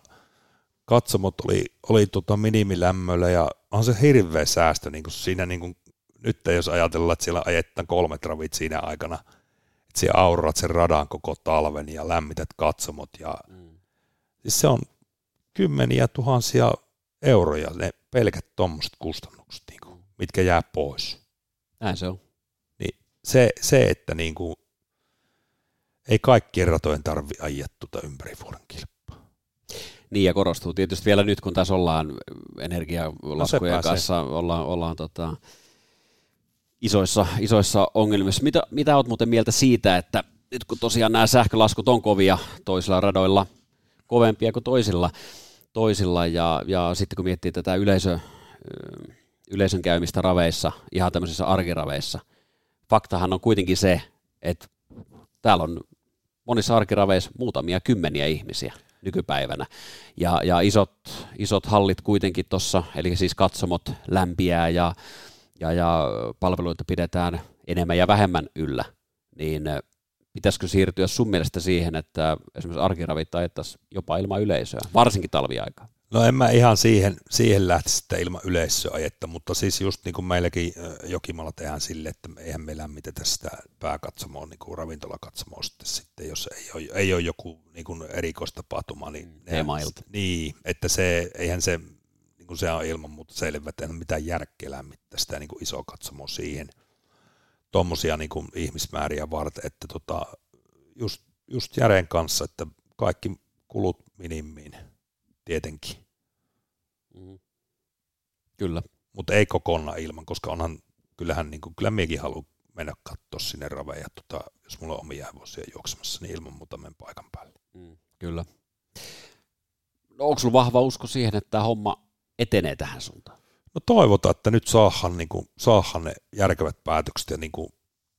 Katsomot oli, oli tota minimilämmöllä ja on se hirveä säästö niin kuin siinä niin kuin nyt jos ajatellaan, että siellä ajettaan kolmet ravit siinä aikana, että siellä aurat sen radan koko talven ja lämmität katsomot ja mm. siis se on kymmeniä tuhansia euroja ne pelkät tuommoiset kustannukset, niin kuin, mitkä jää pois. Näin se on. Se, se, että niin kuin, ei kaikkien ratojen tarvi ajaa tuota ympäri vuoden kilpaa. Niin ja korostuu tietysti vielä nyt, kun tässä ollaan energialaskujen no kanssa, ollaan, ollaan tota, isoissa, isoissa ongelmissa. Mitä, mitä olet muuten mieltä siitä, että nyt kun tosiaan nämä sähkölaskut on kovia toisilla radoilla, kovempia kuin toisilla, toisilla ja, ja sitten kun miettii tätä yleisö, yleisön käymistä raveissa, ihan tämmöisissä arkiraveissa, faktahan on kuitenkin se, että täällä on monissa arkiraveissa muutamia kymmeniä ihmisiä nykypäivänä. Ja, ja isot, isot hallit kuitenkin tuossa, eli siis katsomot lämpiää ja, ja, ja palveluita pidetään enemmän ja vähemmän yllä, niin pitäisikö siirtyä sun mielestä siihen, että esimerkiksi arkiravit ajettaisiin jopa ilman yleisöä, varsinkin talviaikaa? No en mä ihan siihen, siihen lähtisi sitten ilman yleisöajetta, mutta siis just niin kuin meilläkin Jokimalla tehdään sille, että eihän me lämmitetä sitä pääkatsomoa, niin kuin ravintolakatsomoa sitten, sitten jos ei ole, ei ole joku niin kuin erikoistapahtuma. Niin, mm, Teemailta. Niin, että se, eihän se, niin kuin se on ilman muuta selvä, että ei ole mitään järkeä lämmittää sitä niin kuin isoa katsomoa siihen tuommoisia niin kuin ihmismääriä varten, että tota, just, just järjen kanssa, että kaikki kulut minimiin tietenkin. Mm. Kyllä. Mutta ei kokonaan ilman, koska onhan, kyllähän niin kuin, kyllä minäkin haluan mennä katsoa sinne raveja, tota, jos mulla on omia hevosia juoksemassa, niin ilman muuta menen paikan päälle. Mm, kyllä. No onko sulla vahva usko siihen, että tämä homma etenee tähän suuntaan? No toivotaan, että nyt saadaan, niin kuin, saadaan ne järkevät päätökset ja niin kuin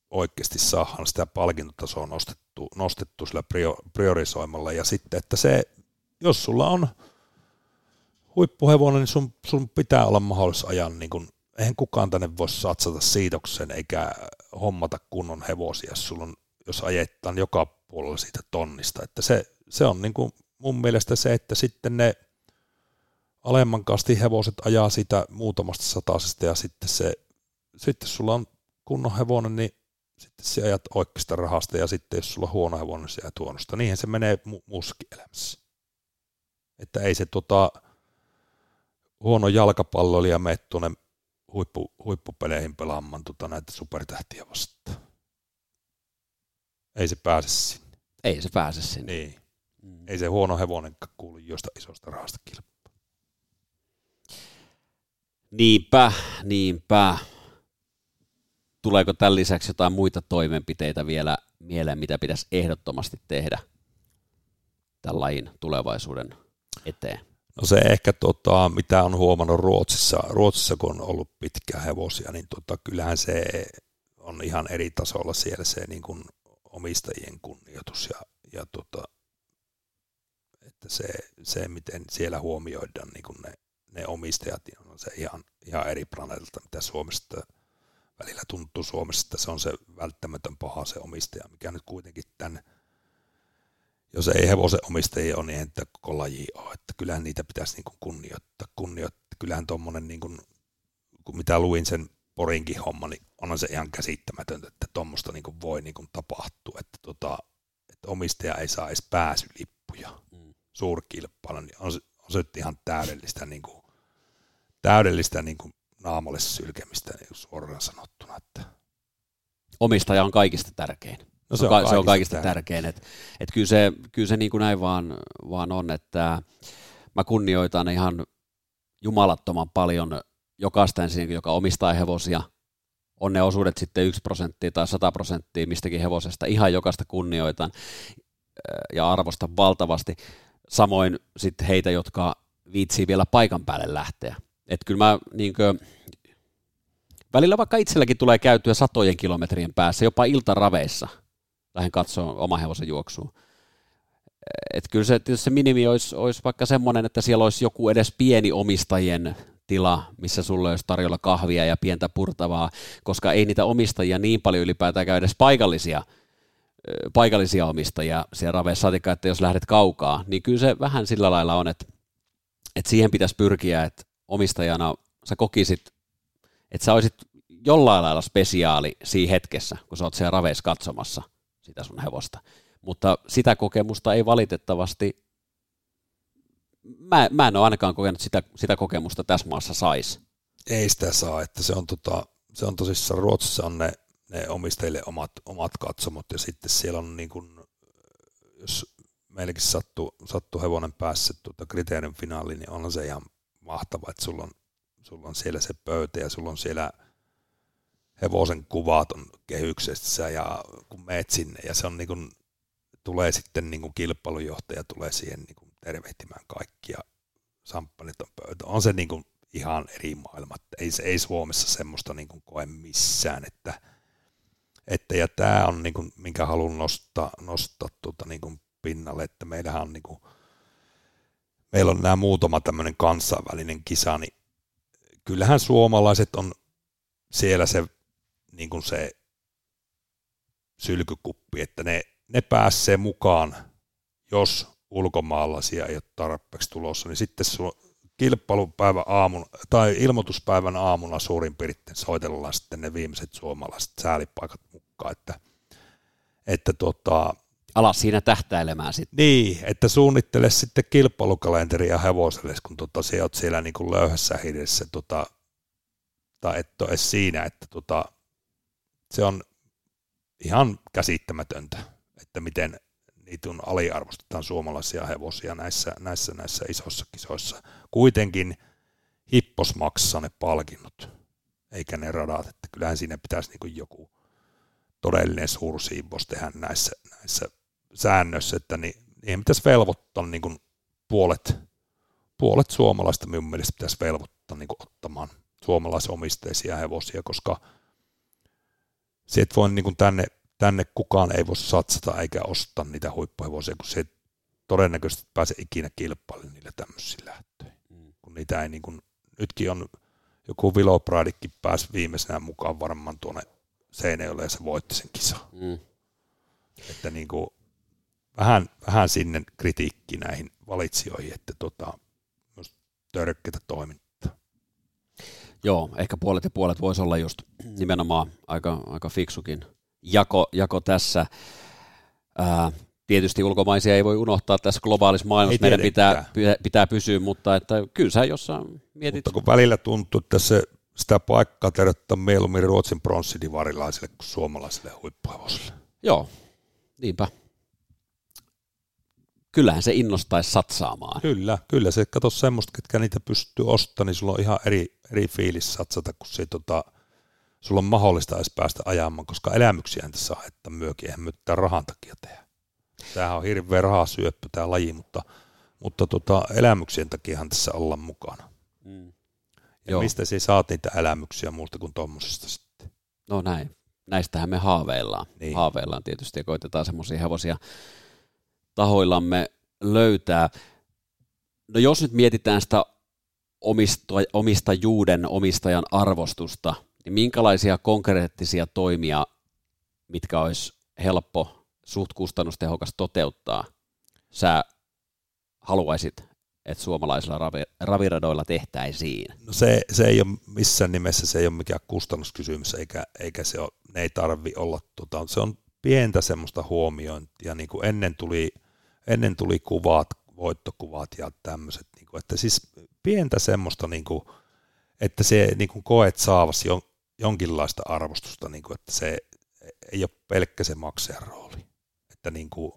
oikeasti saadaan sitä palkintotasoa nostettu, nostettu sillä priorisoimalla ja sitten, että se, jos sulla on huippuhevonen, niin sun, sun pitää olla mahdollista ajaa, niin kuin, eihän kukaan tänne voi satsata siitoksen eikä hommata kunnon hevosia, jos, sulla on, jos ajetaan joka puolella siitä tonnista, että se, se on niin kuin mun mielestä se, että sitten ne alemman kastin hevoset ajaa sitä muutamasta satasesta ja sitten se, sitten sulla on kunnon hevonen, niin sitten sä ajat oikeasta rahasta ja sitten jos sulla on huono hevonen, niin sä ajat huonosta. Niinhän se menee mu- muuskin elämässä. Että ei se tota, huono jalkapalloilija mene tuonne huippu, huippupeleihin pelaamaan tota näitä supertähtiä vastaan. Ei se pääse sinne. Ei se pääse sinne. Niin. Mm. Ei se huono hevonen kuulu josta isosta rahasta kilpaa. Niinpä, niinpä. Tuleeko tämän lisäksi jotain muita toimenpiteitä vielä mieleen, mitä pitäisi ehdottomasti tehdä tämän lajin tulevaisuuden eteen? No se ehkä, tota, mitä on huomannut Ruotsissa, Ruotsissa kun on ollut pitkää hevosia, niin tota, kyllähän se on ihan eri tasolla siellä se niin kuin omistajien kunnioitus ja, ja tota, että se, se, miten siellä huomioidaan niin kuin ne ne omistajat, niin on se ihan, ihan eri planeetalta, mitä Suomesta välillä tuntuu Suomessa, että se on se välttämätön paha se omistaja, mikä nyt kuitenkin tämän, jos ei hevosen omistajia ole, niin ei koko laji ole, että kyllähän niitä pitäisi niin kuin kunnioittaa, kunnioittaa. Kyllähän tuommoinen, niin kuin, kun mitä luin sen Porinkin homma, niin onhan se ihan käsittämätöntä, että tuommoista niin voi niin kuin tapahtua, että, tota, että omistaja ei saa edes pääsylippuja mm. suurkilpailu, niin on se, on se ihan täydellistä niin kuin täydellistä niin kuin naamalle sylkemistä niin suoraan sanottuna. Että. Omistaja on kaikista tärkein. No se, on, on, se on kaikista tärkein. tärkein. Et, et kyllä se, kyllä se niin kuin näin vaan, vaan on, että mä kunnioitan ihan jumalattoman paljon jokaista ensin, joka omistaa hevosia. On ne osuudet sitten 1 prosenttia tai 100 prosenttia mistäkin hevosesta. Ihan jokaista kunnioitan ja arvostan valtavasti. Samoin sitten heitä, jotka viitsii vielä paikan päälle lähteä. Että kyllä mä niin kuin, välillä vaikka itselläkin tulee käytyä satojen kilometrien päässä, jopa iltaraveissa, lähden katsoa oma hevosen juoksua. Että kyllä se, se minimi olisi, olisi vaikka semmoinen, että siellä olisi joku edes pieni omistajien tila, missä sulle olisi tarjolla kahvia ja pientä purtavaa, koska ei niitä omistajia niin paljon ylipäätään käy edes paikallisia, paikallisia omistajia siellä raveissa, saatika, että jos lähdet kaukaa, niin kyllä se vähän sillä lailla on, että, että siihen pitäisi pyrkiä, että omistajana sä kokisit, että sä olisit jollain lailla spesiaali siinä hetkessä, kun sä oot siellä raveissa katsomassa sitä sun hevosta. Mutta sitä kokemusta ei valitettavasti, mä, mä en ole ainakaan kokenut sitä, sitä kokemusta tässä maassa sais. Ei sitä saa, että se on, tota, se on tosissaan, Ruotsissa on ne, ne omistajille omat, omat katsomot ja sitten siellä on niin kuin, jos meilläkin sattuu, sattuu hevonen päässä tuota kriteerin finaaliin, niin on se ihan mahtava, että sulla on, sulla on siellä se pöytä ja sulla on siellä hevosen kuvat on kehyksessä ja kun meet sinne ja se on niin kuin, tulee sitten niin kuin kilpailujohtaja tulee siihen niin kuin tervehtimään kaikkia samppanit on pöytä. On se niin kuin ihan eri maailma. Ei, ei Suomessa semmoista niin kuin koe missään, että, että ja tämä on niin kuin, minkä haluan nostaa, nostaa tuota niin kuin pinnalle, että meillähän on niin kuin, meillä on nämä muutama tämmöinen kansainvälinen kisa, niin kyllähän suomalaiset on siellä se, niin kuin se sylkykuppi, että ne, ne pääsee mukaan, jos ulkomaalaisia ei ole tarpeeksi tulossa, niin sitten kilpailupäivän aamun, tai ilmoituspäivän aamuna suurin piirtein soitellaan sitten ne viimeiset suomalaiset säälipaikat mukaan, että, että tota, Alas siinä tähtäilemään sitten. Niin, että suunnittele sitten kilpailukalenteria hevoselle, kun tota, se oot siellä niin kuin löyhässä hiidessä, tota, tai et ole siinä, että tota, se on ihan käsittämätöntä, että miten niitä on aliarvostetaan suomalaisia hevosia näissä, näissä, näissä isoissa kisoissa. Kuitenkin hippos maksaa ne palkinnot, eikä ne radat, että kyllähän siinä pitäisi niin kuin joku todellinen suursiivos tehdä näissä, näissä säännössä, että niin, niin pitäisi velvoittaa niin kuin puolet, puolet suomalaista minun mielestä pitäisi velvoittaa niin ottamaan suomalaisomisteisia hevosia, koska se et voi niin kuin tänne, tänne kukaan ei voi satsata eikä ostaa niitä huippuhevosia, kun se ei todennäköisesti pääse ikinä kilpailemaan niillä tämmöisillä lähtöihin. Mm. Kun niitä ei niin kuin, nytkin on joku Vilopradikin pääsi viimeisenä mukaan varmaan tuonne Seinäjoelle ja se voitti sen kisa. Mm. Että niin kuin, vähän, vähän sinne kritiikki näihin valitsijoihin, että tota, myös törkkeitä toimintaa. Joo, ehkä puolet ja puolet voisi olla just nimenomaan aika, aika fiksukin jako, jako tässä. Ää, tietysti ulkomaisia ei voi unohtaa tässä globaalissa maailmassa, ei meidän pitää, pitää pysyä, mutta että kyllä sä jossain mietit. Mutta kun välillä tuntuu, että se, sitä paikkaa tervettä mieluummin Ruotsin pronssidivarilaisille kuin suomalaisille huippuhevosille. Joo, niinpä kyllähän se innostaisi satsaamaan. Kyllä, kyllä se, kato semmoista, ketkä niitä pystyy ostamaan, niin sulla on ihan eri, eri fiilis satsata, kun se, tota, sulla on mahdollista edes päästä ajamaan, koska elämyksiä tässä haettaa myökin, eihän me rahan takia tehdä. Tämähän on hirveä rahasyöppö tämä laji, mutta, mutta tota, elämyksien takiahan tässä ollaan mukana. Mm. Ja Joo. mistä sä saat niitä elämyksiä muusta kuin tuommoisesta sitten? No näin. Näistähän me haaveillaan. Niin. Haaveillaan tietysti ja koitetaan semmoisia hevosia tahoillamme löytää. No jos nyt mietitään sitä omistajuuden, omistajan arvostusta, niin minkälaisia konkreettisia toimia, mitkä olisi helppo, suht kustannustehokas toteuttaa, sä haluaisit, että suomalaisilla ravi, raviradoilla tehtäisiin? No se, se ei ole missään nimessä, se ei ole mikään kustannuskysymys, eikä, eikä se ole, ne ei tarvi olla, tota, se on pientä semmoista huomiointia, niin kuin ennen tuli, ennen tuli kuvat, voittokuvat ja tämmöiset, niin kuin, että siis pientä semmoista, niin kuin, että se niin kuin koet saavasi jon, jonkinlaista arvostusta, niin kuin, että se ei ole pelkkä se maksajan rooli. Että niin kuin,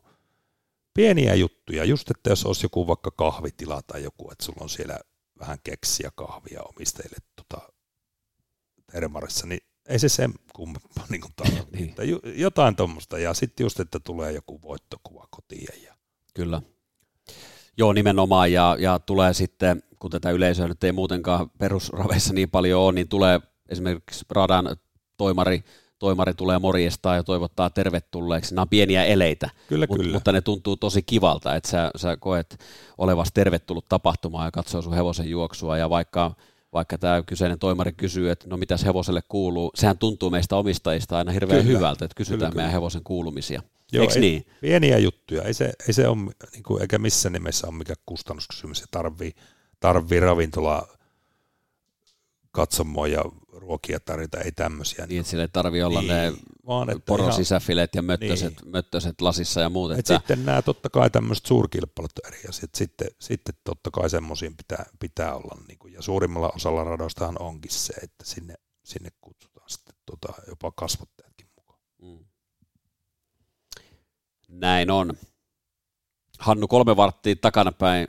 pieniä juttuja, just että jos olisi joku vaikka kahvitila tai joku, että sulla on siellä vähän keksiä kahvia omistajille tota, termarissa, niin se sen kummempaa niin tarvitse. niin. Jotain tuommoista ja sitten just, että tulee joku voittokuva kotiin. Ja... Kyllä. Joo, nimenomaan ja, ja tulee sitten, kun tätä yleisöä nyt ei muutenkaan perusraveissa niin paljon ole, niin tulee esimerkiksi radan toimari, toimari tulee morjestaa ja toivottaa tervetulleeksi. Nämä on pieniä eleitä, kyllä, mut, kyllä. mutta ne tuntuu tosi kivalta, että sä, sä koet olevasi tervetullut tapahtumaan ja katsoo sun hevosen juoksua ja vaikka vaikka tämä kyseinen toimari kysyy, että no mitäs hevoselle kuuluu, sehän tuntuu meistä omistajista aina hirveän kyllä, hyvältä, että kysytään kyllä, meidän kyllä. hevosen kuulumisia. Joo, ei, niin? Pieniä juttuja, ei se, ei se ole, niin kuin, eikä missään nimessä ole mikään kustannuskysymys, se tarvii, tarvii ravintola katsomoon ja ruokia tarjota, ei tämmöisiä. Niin, että sille ei tarvi olla niin, ne vaan, että porosisäfileet ja möttöset, niin. möttöset lasissa ja muut. Että... Et sitten nämä totta kai tämmöiset suurkilpailut eri asiat. Sitten, sitten totta kai semmoisiin pitää, pitää olla. Niin kuin, ja suurimmalla osalla radoistahan onkin se, että sinne, sinne kutsutaan sitten tota, jopa kasvattajatkin mukaan. Mm. Näin on. Hannu, kolme varttia takanapäin,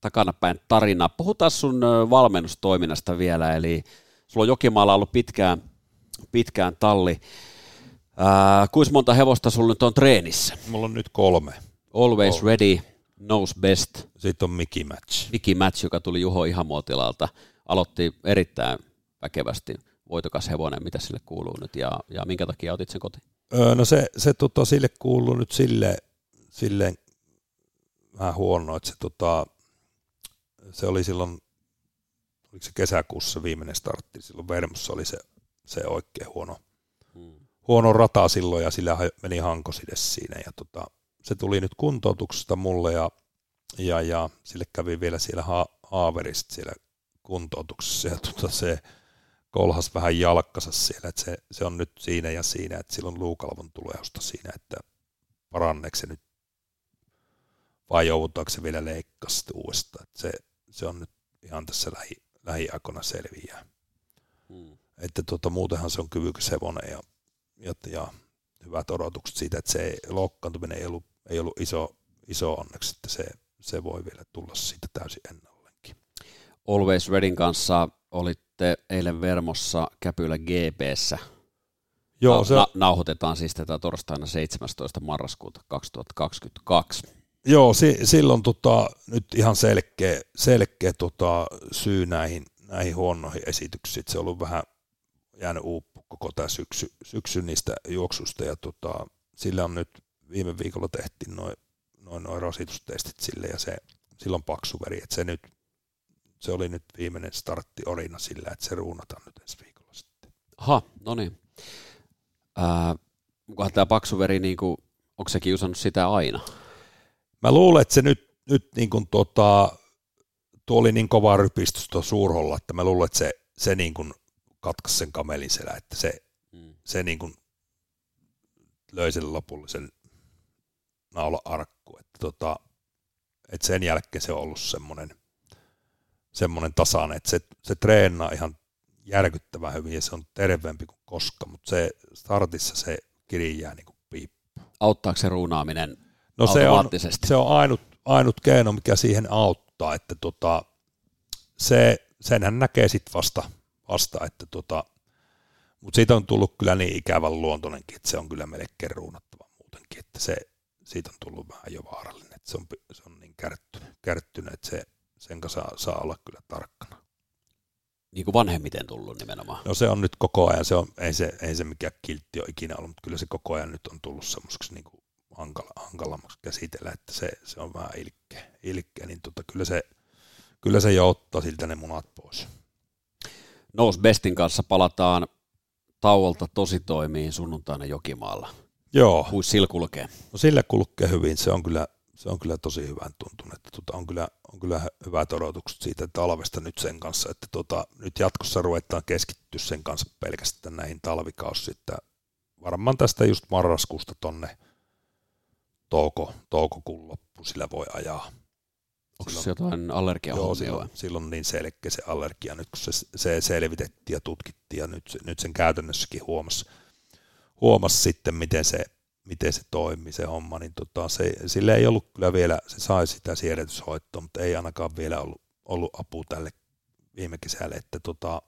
takanapäin tarinaa. Puhutaan sun valmennustoiminnasta vielä, eli sulla on Jokimaalla ollut pitkään, pitkään talli. Ää, kuinka monta hevosta sulla nyt on treenissä? Mulla on nyt kolme. Always kolme. ready, knows best. Sitten on Mickey Match. Mickey Match, joka tuli Juho Ihamuotilalta. Aloitti erittäin väkevästi. Voitokas hevonen, mitä sille kuuluu nyt ja, ja minkä takia otit sen kotiin? Öö, no se, se tota, sille kuuluu nyt sille, sille vähän huono, että se, tota, se oli silloin, oliko se kesäkuussa viimeinen startti, silloin Vermossa oli se, se oikein huono, hmm. huono rata silloin ja sillä meni hankoside siinä ja tota, se tuli nyt kuntoutuksesta mulle ja, ja, ja sille kävi vielä siellä ha- haaverista siellä kuntoutuksessa ja tota, se kolhas vähän jalkkansa siellä, että se, se on nyt siinä ja siinä, että silloin luukalvon tuleusta siinä, että paranneeko se nyt vai joudutaanko se vielä leikkaa uudestaan. Että se, se on nyt ihan tässä lähi, lähiaikoina selviää. Hmm. Että tuota, muutenhan se on kyvykäs hevonen ja, ja, ja hyvät odotukset siitä, että se loukkaantuminen ei ollut, ei ollut iso, iso onneksi, että se, se voi vielä tulla siitä täysin ennallenkin. Always Redin kanssa olitte eilen Vermossa Käpylä GPssä. Joo, se... na- nauhoitetaan siis tätä torstaina 17. marraskuuta 2022. Joo, si- silloin tota, nyt ihan selkeä, selkeä tota, syy näihin, näihin huonoihin esityksiin. Se on ollut vähän jäänyt uuppu koko tämä syksy, syksy niistä juoksusta ja tota, sillä on nyt viime viikolla tehtiin noin noin noi rasitustestit sille ja se, silloin paksu veri, että se nyt se oli nyt viimeinen startti Orina sillä, että se ruunataan nyt ensi viikolla sitten. Aha, no niin. Äh, tämä paksu veri, niin onko se kiusannut sitä aina? Mä luulen, että se nyt, nyt niin kuin tota, tuo oli niin kova rypistys tuo suurholla, että mä luulen, että se, se niin kuin katkaisi sen kamelin selä, että se, mm. se niin kuin löi sen lopullisen naula-arkku, että, tota, että sen jälkeen se on ollut semmoinen, semmoinen tasainen, että se, se treenaa ihan järkyttävän hyvin ja se on terveempi kuin koska, mutta se startissa se kiri jää niin kuin piippu. Auttaako se ruunaaminen No se on, se on ainut, ainut keino, mikä siihen auttaa, että tota, se, senhän näkee sitten vasta, vasta, että tota, mutta siitä on tullut kyllä niin ikävän luontoinenkin, että se on kyllä melkein ruunattava muutenkin, että se, siitä on tullut vähän jo vaarallinen, että se on, se on niin kärttynyt, kärttynyt että se, sen kanssa saa, saa olla kyllä tarkkana. Niin kuin vanhemmiten tullut nimenomaan. No se on nyt koko ajan, se on, ei, se, ei se mikään kiltti ole ikinä ollut, mutta kyllä se koko ajan nyt on tullut semmoiseksi niin kuin hankala, hankalammaksi käsitellä, että se, se on vähän ilkeä, ilkeä niin tota, kyllä, se, kyllä se jo ottaa siltä ne munat pois. Nous Bestin kanssa palataan tauolta tosi toimiin sunnuntaina Jokimaalla. Joo. Kuin sillä kulkee? No sillä kulkee hyvin, se on kyllä, se on kyllä tosi hyvän tuntunut. Että tota, on, kyllä, on kyllä hyvät odotukset siitä talvesta nyt sen kanssa, että tota, nyt jatkossa ruvetaan keskittyä sen kanssa pelkästään näihin talvikausiin, että varmaan tästä just marraskuusta tonne touko, toukokuun loppu sillä voi ajaa. Onko silloin, se jotain allergia Joo, silloin, silloin niin selkeä se allergia, nyt kun se, se selvitettiin ja tutkittiin ja nyt, nyt sen käytännössäkin huomasi, huomasi sitten, miten se, miten se toimi se homma, niin tota, se, sille ei ollut kyllä vielä, se sai sitä siedätyshoitoa, mutta ei ainakaan vielä ollut, ollut apu tälle viime kesälle, että tota,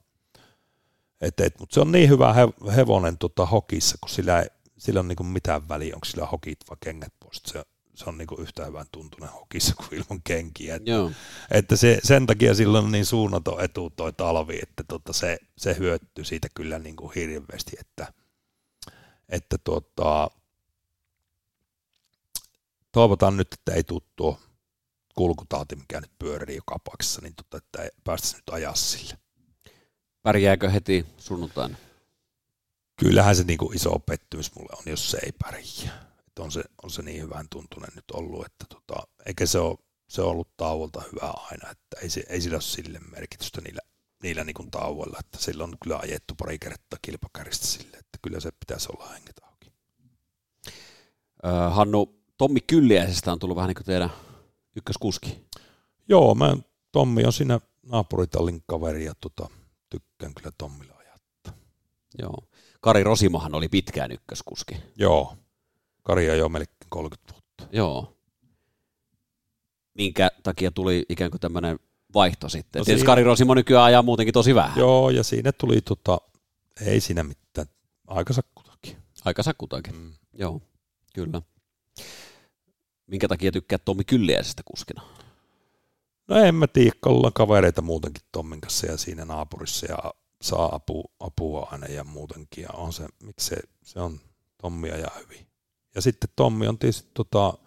et, et, mutta se on niin hyvä hevonen tota, hokissa, kun sillä ei, sillä on niin mitään väliä, onko sillä hokit vai kengät pois. Se, se on niin yhtä hyvän tuntunen hokissa kuin ilman kenkiä. Että, Joo. että se, sen takia sillä on niin suunnaton etu toi talvi, että tota se, se hyötyy siitä kyllä niin kuin hirveästi, että, että tota, toivotaan nyt, että ei tule tuo kulkutauti, mikä nyt pyörii joka paikassa, niin tota, että päästäisiin nyt ajaa sille. Pärjääkö heti sunnuntaina? kyllähän se niin kuin iso pettymys mulle on, jos se ei pärjää. Että on, se, on se niin hyvän tuntunen nyt ollut, että tota, eikä se ole, se on ollut tauolta hyvä aina, että ei, se, ei sillä ole sille merkitystä niillä, niillä niin kuin tauoilla, että sillä on kyllä ajettu pari kertaa kilpakäristä sille, että kyllä se pitäisi olla henget auki. Hannu, Tommi Kylliäisestä on tullut vähän niin kuin teidän ykköskuski. Joo, mä, Tommi on siinä naapuritallin kaveri ja tota, tykkään kyllä Tommilla ajattaa. Joo. Kari Rosimahan oli pitkään ykköskuski. Joo. Kari on jo melkein 30 vuotta. Joo. Minkä takia tuli ikään kuin tämmöinen vaihto sitten? No Tietysti siinä... Kari Rosimo nykyään ajaa muutenkin tosi vähän. Joo, ja siinä tuli, tota, ei siinä mitään, aika sakkutakin. Aika sakkutakin, mm. joo, kyllä. Minkä takia tykkää Tommi Kylliäisestä kuskina? No en mä tiedä, ollaan kavereita muutenkin Tommin kanssa ja siinä naapurissa ja saa apu, apua aina ja muutenkin. Ja on se, miksi se, se on Tommia ja hyvin. Ja sitten Tommi on tietysti tota,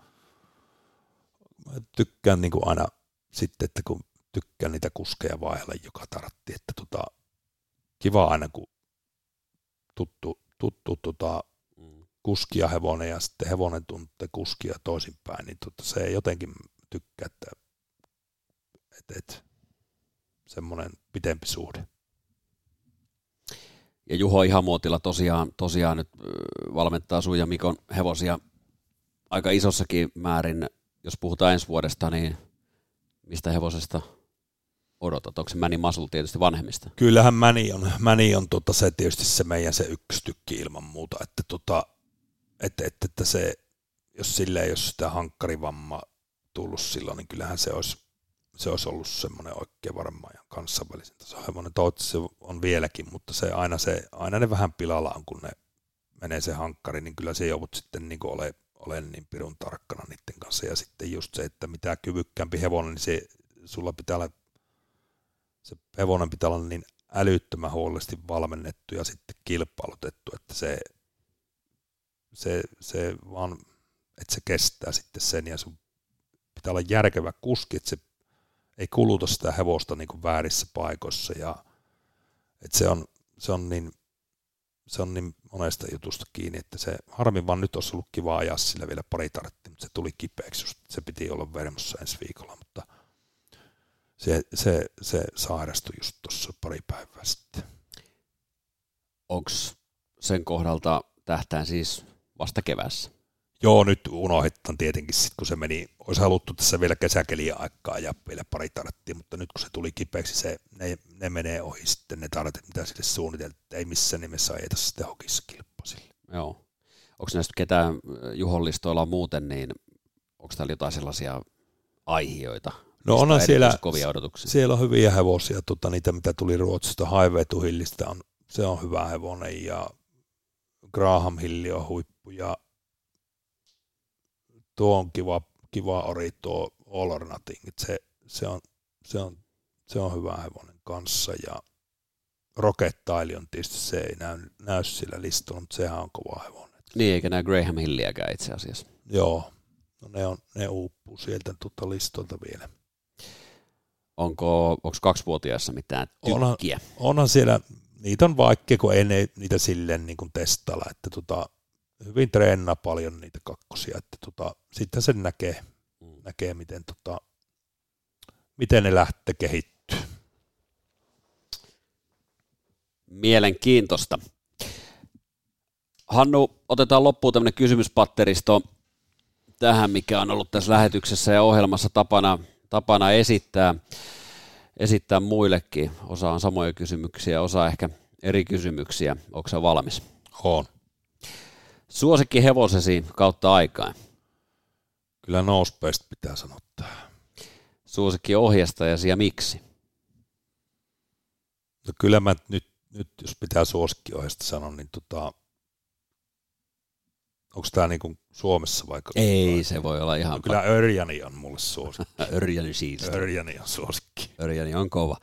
tykkään niin kuin aina sitten, että kun tykkään niitä kuskeja vaihella joka tartti, että tota, kiva aina kun tuttu, tuttu tota, mm. kuskia hevonen ja sitten hevonen tuntee kuskia toisinpäin, niin tota, se jotenkin tykkää, että et, et, semmoinen pitempi suhde. Ja Juho Ihamuotila tosiaan, tosiaan nyt valmentaa sun ja Mikon hevosia aika isossakin määrin. Jos puhutaan ensi vuodesta, niin mistä hevosesta odotat? Onko se Mäni Masul tietysti vanhemmista? Kyllähän Mäni on, Mäni on tota se tietysti se meidän se ykköstykki ilman muuta, että, tota, että, että, että se, jos sille ei ole sitä hankkarivamma tullut silloin, niin kyllähän se olisi se olisi ollut semmoinen oikein varmaan ja kansainvälisen tason hevonen. Toivottavasti se on vieläkin, mutta se aina, se, aina ne vähän pilalla on, kun ne menee se hankkari, niin kyllä se joudut sitten niin ole, ole niin pirun tarkkana niiden kanssa. Ja sitten just se, että mitä kyvykkäämpi hevonen, niin se, sulla pitää olla, se hevonen pitää olla niin älyttömän huolellisesti valmennettu ja sitten kilpailutettu, että se, se, se vaan, että se kestää sitten sen ja sun pitää olla järkevä kuski, että se ei kuluta sitä hevosta niin kuin väärissä paikoissa ja että se on, se on niin se on niin monesta jutusta kiinni, että se harmi vaan nyt olisi ollut kiva ajaa sillä vielä pari tartti, mutta se tuli kipeäksi, just, se piti olla vermossa ensi viikolla, mutta se, se, se sairastui just tuossa pari päivää sitten. Onko sen kohdalta tähtään siis vasta kevässä? Joo, nyt unohdetaan tietenkin sit, kun se meni, olisi haluttu tässä vielä kesäkeliä aikaa ja vielä pari tarttia, mutta nyt kun se tuli kipeäksi, se, ne, ne menee ohi sitten ne tartit, mitä sille suunniteltiin, ei missään nimessä ajeta sitten hokissa kilpasille. Joo. Onko näistä ketään juhollistoilla muuten, niin onko täällä jotain sellaisia aihioita, No onhan siellä, kovia odotuksia. siellä on hyviä hevosia, tota, niitä mitä tuli Ruotsista, Highway to Hillistä on, se on hyvä hevonen ja Graham Hill on huippu ja tuo on kiva, kiva ori tuo All or Nothing, se, se, on, se, on, se on hyvä hevonen kanssa ja Rocket Tile on tietysti, se ei näy, näy sillä listalla, mutta sehän on kova hevonen. Niin, eikä näy Graham Hilliäkään itse asiassa. Joo, no ne, on, ne uupuu sieltä tuota listolta vielä. Onko, onko kaksivuotiaassa mitään tykkiä? Onhan, onhan siellä, niitä on vaikea, kun ei ne, niitä silleen niin kuin testailla, että tota, hyvin treenaa paljon niitä kakkosia, että tota, sitten sen näkee, mm. näkee miten, tota, miten ne lähtee kehittyä. Mielenkiintoista. Hannu, otetaan loppuun tämmöinen kysymyspatteristo tähän, mikä on ollut tässä lähetyksessä ja ohjelmassa tapana, tapana esittää, esittää muillekin. Osa on samoja kysymyksiä, osa ehkä eri kysymyksiä. Onko valmis? On. Suosikki hevosesi kautta aikaan? Kyllä Nosebest pitää sanoa tähän. Suosikki ohjastajasi ja miksi? No kyllä mä nyt, nyt jos pitää ohjasta sanoa, niin tota, onko tämä niin Suomessa vaikka? Ei, vai? se voi olla ihan... No kyllä Örjani on mulle suosikki. Örjani siis. Örjani on suosikki. Örjani on kova.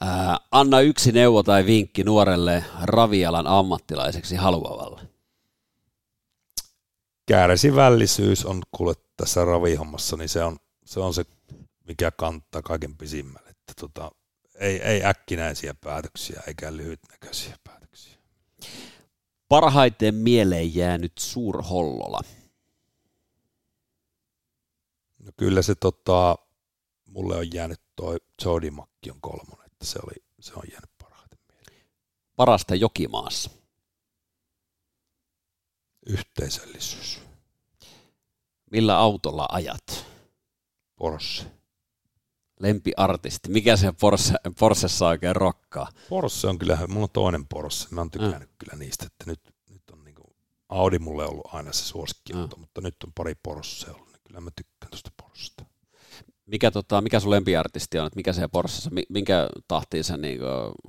Ää, anna yksi neuvo tai vinkki nuorelle ravialan ammattilaiseksi haluavalle kärsivällisyys on kuule tässä ravihommassa, niin se on se, on se mikä kantaa kaiken pisimmälle. Että tota, ei, ei äkkinäisiä päätöksiä eikä lyhytnäköisiä päätöksiä. Parhaiten mieleen jäänyt Suurhollola? No kyllä se tota, mulle on jäänyt toi Jody Makkion kolmonen, että se oli, se on jäänyt parhaiten mieleen. Parasta jokimaassa. Yhteisöllisyys. Millä autolla ajat? Porsche. Lempiartisti. Mikä se Porsche, Porschessa oikein rokkaa? Porsche on kyllä, mulla on toinen Porsche. Mä oon tykännyt mm. kyllä niistä, että nyt, nyt on niinku, Audi mulle ollut aina se suosikki, mm. mutta nyt on pari Porsche ollut, niin kyllä mä tykkään tuosta Porschesta. Mikä, tota, mikä sun lempiartisti on? Mikä se Porschessa, minkä tahtiin sä niinku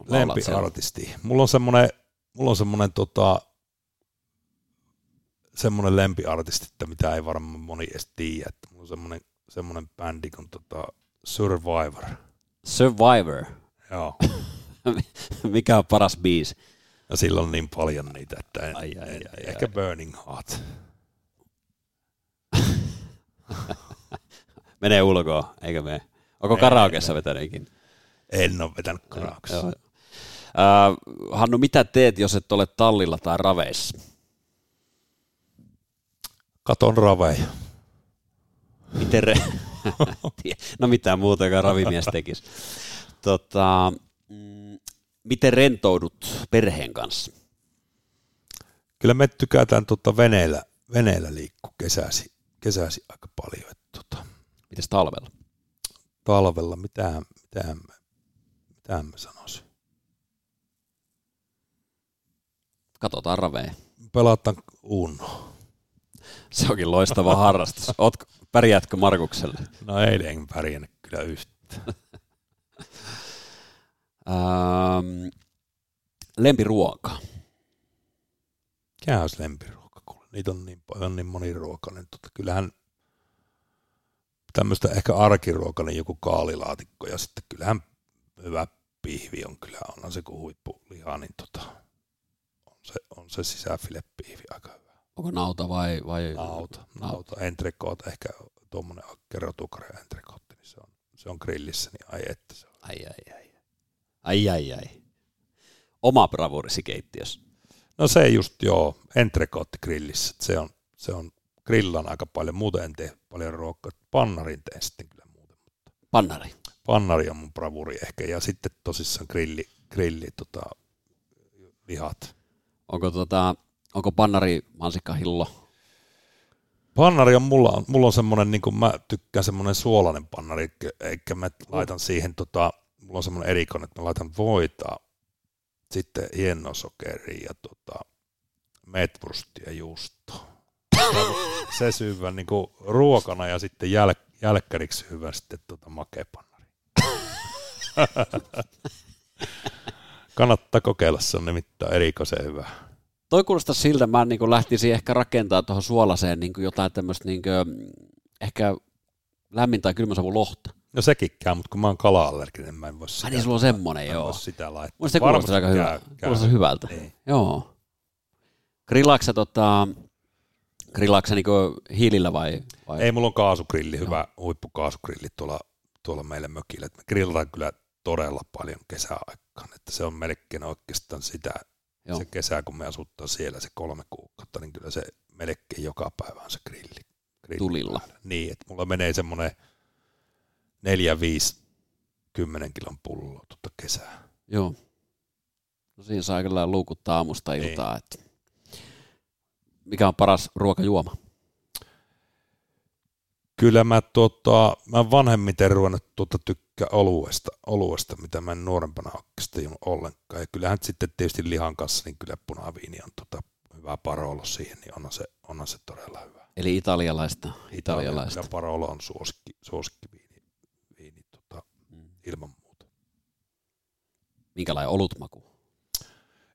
Lempiartisti. Mulla on semmonen, mulla on semmonen tota, semmoinen lempiartisti, että mitä ei varmaan moni edes tiedä. Että mulla on semmoinen, semmoinen bändi kuin tota Survivor. Survivor? Joo. mikä on paras biisi? Ja sillä on niin paljon niitä, että en, ai, ai, en, ai, ehkä ai. Burning Heart. Menee ulkoa, eikö mene? Onko karaokeessa vetänytkin? En ole vetänyt karaokeessa. Uh, Hannu, mitä teet, jos et ole tallilla tai raveissa? Katon raveja. Miten re... no mitään muuta, ravimies tekisi. Tota, mm, miten rentoudut perheen kanssa? Kyllä me tykätään tota veneellä, veneellä liikkua kesäsi, kesäsi aika paljon. Että tota, Mites talvella? Talvella, mitä, mitä, mitä mä sanoisin? Katsotaan raveja. Pelataan Uno. Se onkin loistava harrastus. Oot, pärjäätkö Markukselle? No ei en pärjännyt kyllä yhtään. ähm, lempiruoka. Mikä olisi lempiruoka? Kuule, niitä on niin paljon niin moniruokainen. Tota, kyllähän tämmöistä ehkä arkiruoka, niin joku kaalilaatikko ja sitten kyllähän hyvä pihvi on kyllä, onhan se kuin huippuliha, niin tota, on se, on se sisäfilepihvi aika hyvä. Onko nauta vai? vai... Nauta, nauta. Entrecote, ehkä tuommoinen kerrotukare entrecote, niin se on, se on grillissä, niin ai että se on. Ai ai ai. Ai ai ai. Oma bravurisi keittiössä. No se just joo, entrecote grillissä, se on, se on grillan aika paljon, muuten en tee paljon ruokaa. Pannarin teen sitten kyllä muuten. Mutta Pannari? Pannari on mun bravuri ehkä, ja sitten tosissaan grilli, grilli tota, lihat. Onko, tota, onko pannari mansikkahillo? Pannari on mulla, mulla on semmoinen, niin kuin mä tykkään semmoinen suolainen pannari, eikä mä laitan siihen, tota, mulla on semmoinen erikoinen, että mä laitan voita, sitten hienosokeria ja tota, metwurstia juustoa se syvä niin kuin ruokana ja sitten jäl, jälkkäriksi hyvä sitten tuota makepannari. Kannattaa kokeilla, se on nimittäin erikoisen hyvä. Toi kuulostaa siltä, mä niin lähtisin ehkä rakentamaan tuohon suolaseen niin jotain tämmöistä niin ehkä lämmin tai kylmäsavun lohta. No sekin käy, mutta kun mä oon kala-allerginen, mä en voi sitä. Ai niin, sulla on semmonen, joo. Voi sitä laittaa. Mun se kuulostaa aika hyvä. Kuulostaa hyvältä. Niin. Joo. Grillaksa tota, Grillaatko niin hiilillä vai, vai? Ei, mulla on kaasugrilli, hyvä Joo. huippukaasugrilli tuolla, tuolla meille mökillä. Et me grillataan kyllä todella paljon kesäaikaan, että se on melkein oikeastaan sitä, Joo. se kesä, kun me asuttaa siellä se kolme kuukautta, niin kyllä se melkein joka päivä on se grilli. grilli Tulilla. Päällä. Niin, että mulla menee semmoinen neljä, viisi, kymmenen kilon pullo tuota kesää. Joo. No siinä saa kyllä luukuttaa aamusta iltaa, niin. että mikä on paras ruokajuoma? Kyllä mä, tota, mä vanhemmiten ruvennut tuota tykkää oluesta, oluesta, mitä mä en nuorempana oikeastaan ollenkaan. Ja kyllähän sitten tietysti lihan kanssa, niin kyllä punaviini on tota, hyvä parolo siihen, niin onhan se, onhan se todella hyvä. Eli italialaista. italialaista. Kyllä parolo on suosikki, suosikkiviini viini, tota, mm. ilman muuta. Minkälainen olutmaku?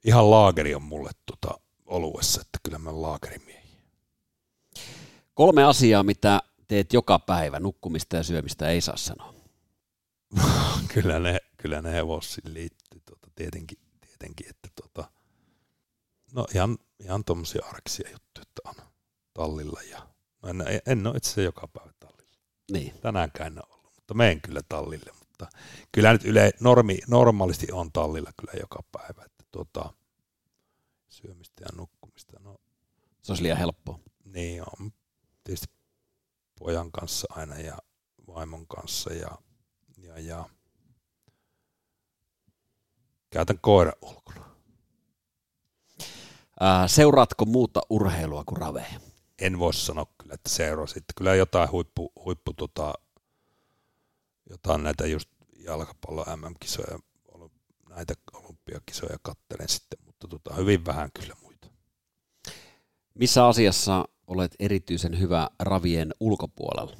Ihan laageri on mulle tota, oluessa, että kyllä mä laakerimiehiä. Kolme asiaa, mitä teet joka päivä, nukkumista ja syömistä ei saa sanoa. kyllä ne, kyllä ne hevosiin liittyy tuota, tietenkin, tietenkin, että tuota, no ihan, ihan tuommoisia arkisia juttuja, että on tallilla ja no en, en ole itse joka päivä tallilla. Niin. Tänäänkään en ole ollut, mutta menen kyllä tallille, mutta kyllä nyt yle, normi, normaalisti on tallilla kyllä joka päivä, että tuota, syömistä ja nukkumista. No, se olisi liian helppoa. Niin on. Tietysti pojan kanssa aina ja vaimon kanssa ja, ja, ja käytän koira ulkona. Ää, seuraatko muuta urheilua kuin raveja? En voi sanoa kyllä, että seuraa sitten. Kyllä jotain huippu, huippu tota, jotain näitä just jalkapallo MM-kisoja, näitä olympiakisoja kattelen sitten, mutta tota, hyvin vähän kyllä muita. Missä asiassa olet erityisen hyvä ravien ulkopuolella?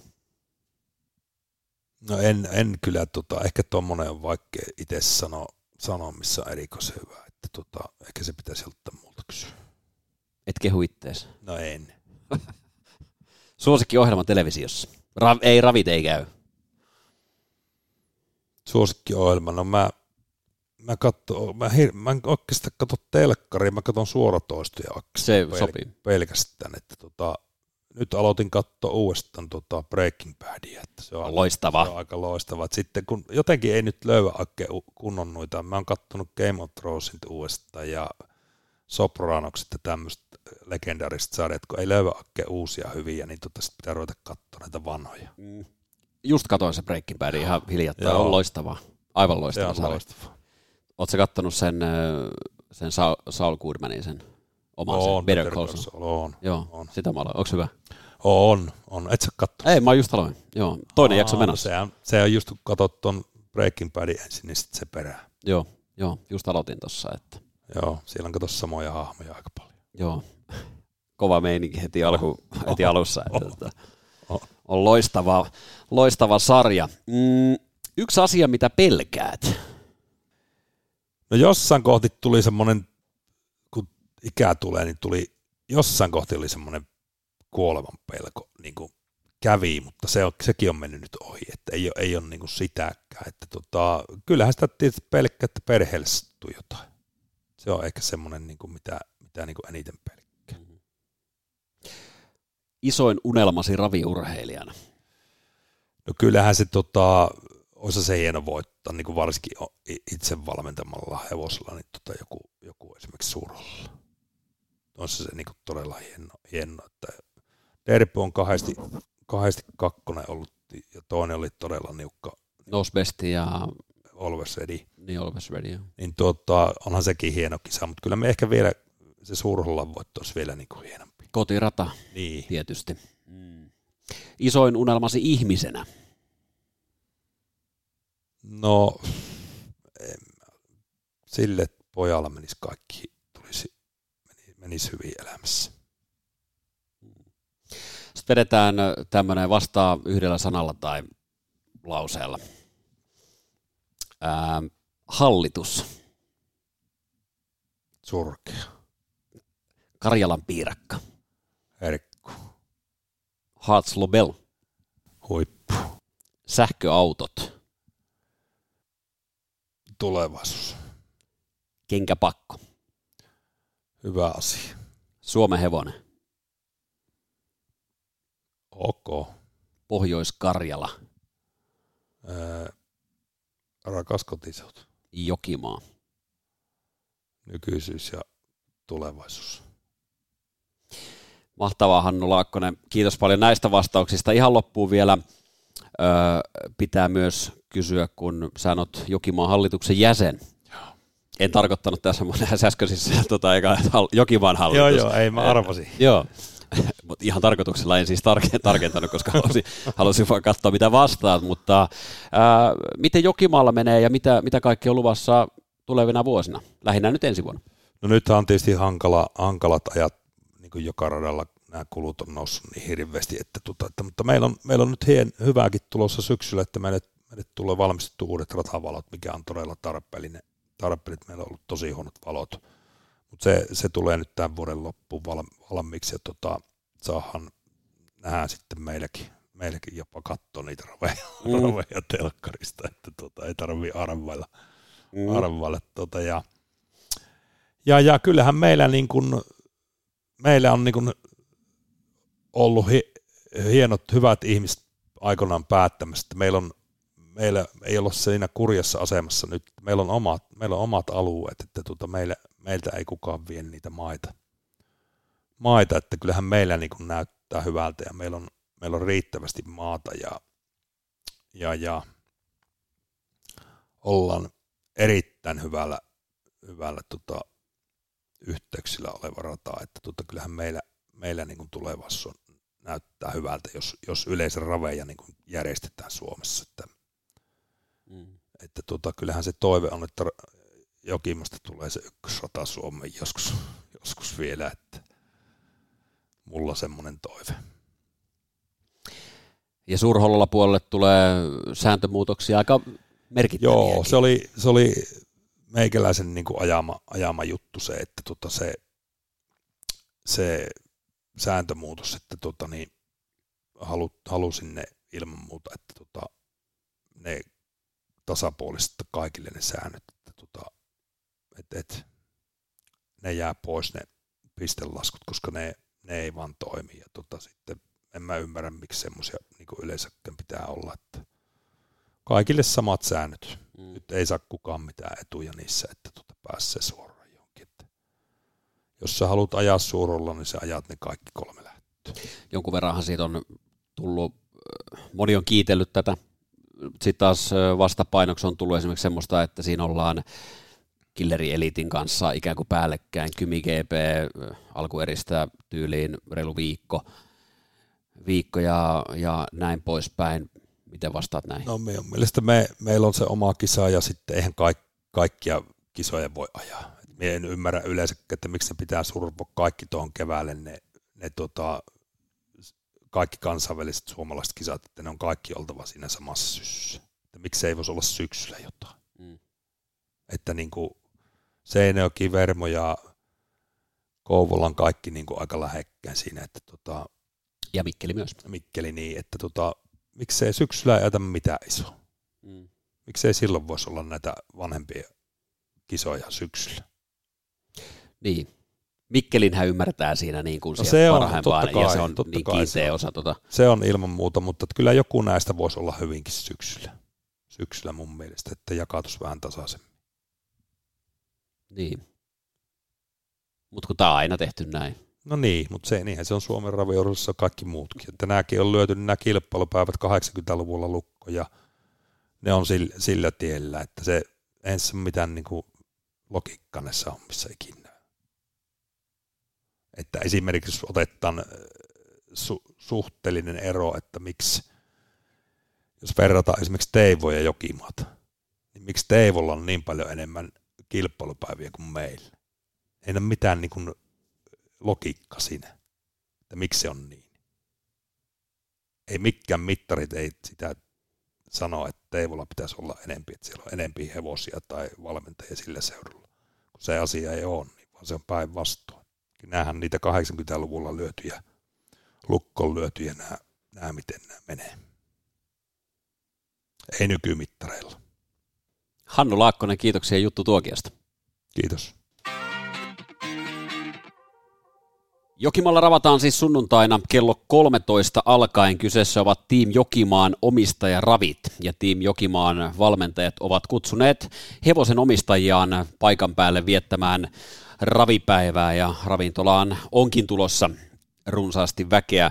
No en, en kyllä, tota, ehkä tuommoinen on vaikea itse sanoa, sanoa missä on erikoisen hyvä, että tota, ehkä se pitäisi ottaa multa kysyä. Et kehu ittees. No en. Suosikkiohjelma televisiossa. Ra- ei, ravit ei käy. Suosikkiohjelma, no mä, mä, katso, mä, hir- mä en oikeastaan katso telkkaria, mä katson suoratoistoja Se pel- sopii. pelkästään, että tota, nyt aloitin katsoa uudestaan tota Breaking Badia, että se on, loistava. Se on aika loistava. Et sitten kun jotenkin ei nyt löyä oikein kunnon noita, mä oon katsonut Game of Thronesin uudestaan ja Sopranokset ja tämmöistä legendaarista sarjat, kun ei löyä oikein uusia hyviä, niin tota pitää ruveta katsoa näitä vanhoja. Mm. Just katoin se Breaking Bad ihan hiljattain, on loistava. Aivan loistava se on loistava. Oletko kattonut sen, sen Saul, Goodmanin, sen oman on, sen Better Call Saul? On, Joo, on. sitä mä aloin. Onko hyvä? On, on. Et sä katso? Ei, mä just aloin. Joo, toinen Aa, jakso menossa. Se on, se on just kun katsot ton Breaking Badin ensin, niin sitten se perää. Joo, joo, just aloitin tossa, että Joo, siellä on kato samoja hahmoja aika paljon. Joo, kova meininki heti, alku, oh, heti alussa. Että, oh. On loistava, loistava sarja. Mm, yksi asia, mitä pelkäät? No jossain kohti tuli semmoinen, kun ikää tulee, niin tuli, jossain kohti oli semmoinen kuolevan pelko, niin kuin kävi, mutta se on, sekin on mennyt nyt ohi, että ei ole, ei ole niin kuin sitäkään. Että tota, kyllähän sitä tietysti pelkkää, että perheelle jotain se on ehkä semmoinen, niin kuin mitä, mitä niin kuin eniten pelkkää. Mm-hmm. Isoin unelmasi raviurheilijana? No kyllähän se tota, olisi se hieno voittaa, niin kuin varsinkin itse valmentamalla hevosella, niin tota joku, joku esimerkiksi suurolla. On se, se niin kuin todella hieno, hieno että Derby on kahdesti, kahdesti kakkonen ollut ja toinen oli todella niukka. Nosbesti ja Always Ready. Niin, Always Ready, joo. Niin tuota, onhan sekin hieno kisa, mutta kyllä me ehkä vielä se suurhollan voitto olisi vielä niin kuin hienompi. Kotirata, niin. tietysti. Mm. Isoin unelmasi ihmisenä? No, en, sille pojalla menisi kaikki, tulisi, menisi hyvin elämässä. Sitten vedetään tämmöinen vastaa yhdellä sanalla tai lauseella. Ää, hallitus. Surkea. Karjalan piirakka. Herkku. Hartz Lobel. Huippu. Sähköautot. Tulevaisuus. Kenkäpakko. Hyvä asia. Suomen hevonen. Ok. Pohjois-Karjala. Öö, Rakas kotiseutu. Jokimaa. Nykyisyys ja tulevaisuus. Mahtavaa Hannu Laakkonen. Kiitos paljon näistä vastauksista. Ihan loppuun vielä ö, pitää myös kysyä, kun sä oot Jokimaan hallituksen jäsen. En tarkoittanut tässä äskeisissä tota, eikä Jokimaan hallitus. Joo, joo, ei mä arvasin. joo, mutta ihan tarkoituksella en siis tarkentanut, koska halusin, halusin vaan katsoa, mitä vastaat, mutta ää, miten Jokimaalla menee ja mitä, mitä kaikki on luvassa tulevina vuosina, lähinnä nyt ensi vuonna? No nyt on tietysti hankala, hankalat ajat, niin kuin joka radalla nämä kulut on noussut niin hirveästi, että, tuota, että mutta meillä on, meillä on nyt hien, hyvääkin tulossa syksyllä, että meille, meille tulee valmistettu uudet ratavalot, mikä on todella tarpeellinen. Tarpeellinen, meillä on ollut tosi huonot valot mutta se, se tulee nyt tämän vuoden loppuun valmiiksi ja tota, saahan nähdä sitten meilläkin, meilläkin jopa katsoa niitä roveja, mm. roveja telkkarista, että tota, ei tarvii arvailla. Mm. arvailla tota, ja, ja, ja, kyllähän meillä, niin kun, meillä on niin kun ollut hi, hienot, hyvät ihmiset aikoinaan päättämässä, että meillä on meillä ei olla siinä kurjassa asemassa nyt. Meillä on omat, meillä on omat alueet, että tuota meillä, meiltä ei kukaan vie niitä maita. Maita, että kyllähän meillä niin näyttää hyvältä ja meillä on, meillä on riittävästi maata ja, ja, ja ollaan erittäin hyvällä, hyvällä tota, yhteyksillä oleva rata, että tota, kyllähän meillä, meillä niin tulevassa on, näyttää hyvältä, jos, jos yleisen raveja niin järjestetään Suomessa. Että, mm. että tota, kyllähän se toive on, että Jokimasta tulee se ykkösrata Suomeen joskus, joskus vielä, että mulla on semmoinen toive. Ja Surhollolla puolelle tulee sääntömuutoksia aika merkittäviä. Joo, se oli, se oli meikäläisen niin kuin ajama, ajama juttu se, että tota se, se sääntömuutos, että tota niin, halu, halusin ne ilman muuta, että tota, ne tasapuoliset kaikille ne säännöt, että tota, et, et, ne jää pois ne pistelaskut, koska ne, ne ei vaan toimi. Ja tota, sitten en mä ymmärrä, miksi semmoisia niin yleensäkään pitää olla, että kaikille samat säännöt. Mm. Nyt ei saa kukaan mitään etuja niissä, että tuota pääsee suoraan johonkin. Että jos sä haluat ajaa suoralla, niin sä ajat ne kaikki kolme lähtöä. Jonkun verranhan siitä on tullut, moni on kiitellyt tätä. Sitten taas vastapainoksi on tullut esimerkiksi semmoista, että siinä ollaan Killeri Elitin kanssa ikään kuin päällekkäin. Kymi GP alkueristä tyyliin reilu viikko, viikko ja, ja näin poispäin. Miten vastaat näin? No minun mielestä me, meillä on se oma kisa ja sitten eihän kaik, kaikkia kisoja voi ajaa. Minä en ymmärrä yleensä, että miksi ne pitää surpoa kaikki tuohon keväälle ne, ne tota, kaikki kansainväliset suomalaiset kisat, että ne on kaikki oltava siinä samassa syssyssä. Että miksi ei voisi olla syksyllä jotain. Mm. Että niin kuin Seinäjoki, Vermo ja Kouvolan kaikki niin kuin aika lähekkäin siinä. Että tota, ja Mikkeli myös. Mikkeli niin, että tota, miksei syksyllä ei mitään isoa. Mm. Miksei silloin voisi olla näitä vanhempia kisoja syksyllä. Niin. Mikkelinhän ymmärtää siinä niin kuin no se on, parhaimpaan, kai, ja se on niin kiinteä se on, osa. Tota. Se on ilman muuta, mutta kyllä joku näistä voisi olla hyvinkin syksyllä. Syksyllä mun mielestä, että jakautus vähän tasaisemmin. Niin. Mutta kun tämä on aina tehty näin. No niin, mutta se, niinhän se on Suomen raviurheilussa kaikki muutkin. Että nämäkin on lyöty nämä kilpailupäivät 80-luvulla lukko ja ne on sillä, sillä tiellä, että se se mitään niin kuin logiikkaa näissä hommissa ikinä. Että esimerkiksi jos otetaan äh, su, suhteellinen ero, että miksi, jos verrataan esimerkiksi Teivoja ja Jokimaata, niin miksi Teivolla on niin paljon enemmän kilpailupäiviä kuin meillä? Ei ole mitään niin kuin logiikka siinä, että miksi se on niin. Ei mikään mittarit ei sitä sano, että Teivolla pitäisi olla enempi, että siellä on enempi hevosia tai valmentajia sillä seudulla. Kun se asia ei ole, niin vaan se on päinvastoin. Nämähän niitä 80-luvulla lyötyjä, lukkoon lyötyjä nämä, nämä, miten nämä menee. Ei nykymittareilla. Hannu Laakkonen, kiitoksia juttu tuokiosta. Kiitos. Jokimalla ravataan siis sunnuntaina kello 13 alkaen. Kyseessä ovat Team Jokimaan omistajaravit ja Team Jokimaan valmentajat ovat kutsuneet hevosen omistajiaan paikan päälle viettämään ravipäivää ja ravintolaan onkin tulossa runsaasti väkeä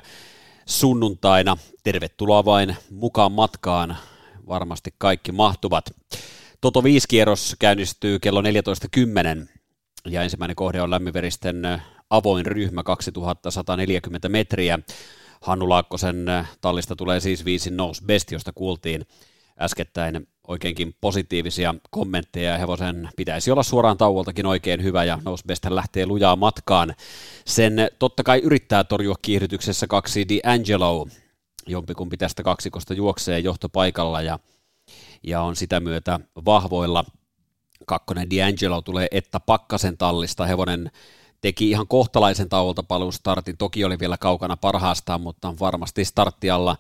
sunnuntaina. Tervetuloa vain mukaan matkaan. Varmasti kaikki mahtuvat. Toto 5 kierros käynnistyy kello 14.10 ja ensimmäinen kohde on lämmiveristen avoin ryhmä 2140 metriä. Hannu Laakkosen tallista tulee siis viisi Nose Best, josta kuultiin äskettäin oikeinkin positiivisia kommentteja. Hevosen pitäisi olla suoraan tauoltakin oikein hyvä ja Nose Best lähtee lujaa matkaan. Sen totta kai yrittää torjua kiihdytyksessä kaksi D'Angelo. Jompikumpi tästä kaksikosta juoksee johtopaikalla ja, ja on sitä myötä vahvoilla. Kakkonen D'Angelo tulee Etta Pakkasen tallista. Hevonen teki ihan kohtalaisen tauolta paluustartin. Toki oli vielä kaukana parhaastaan, mutta varmasti starttialla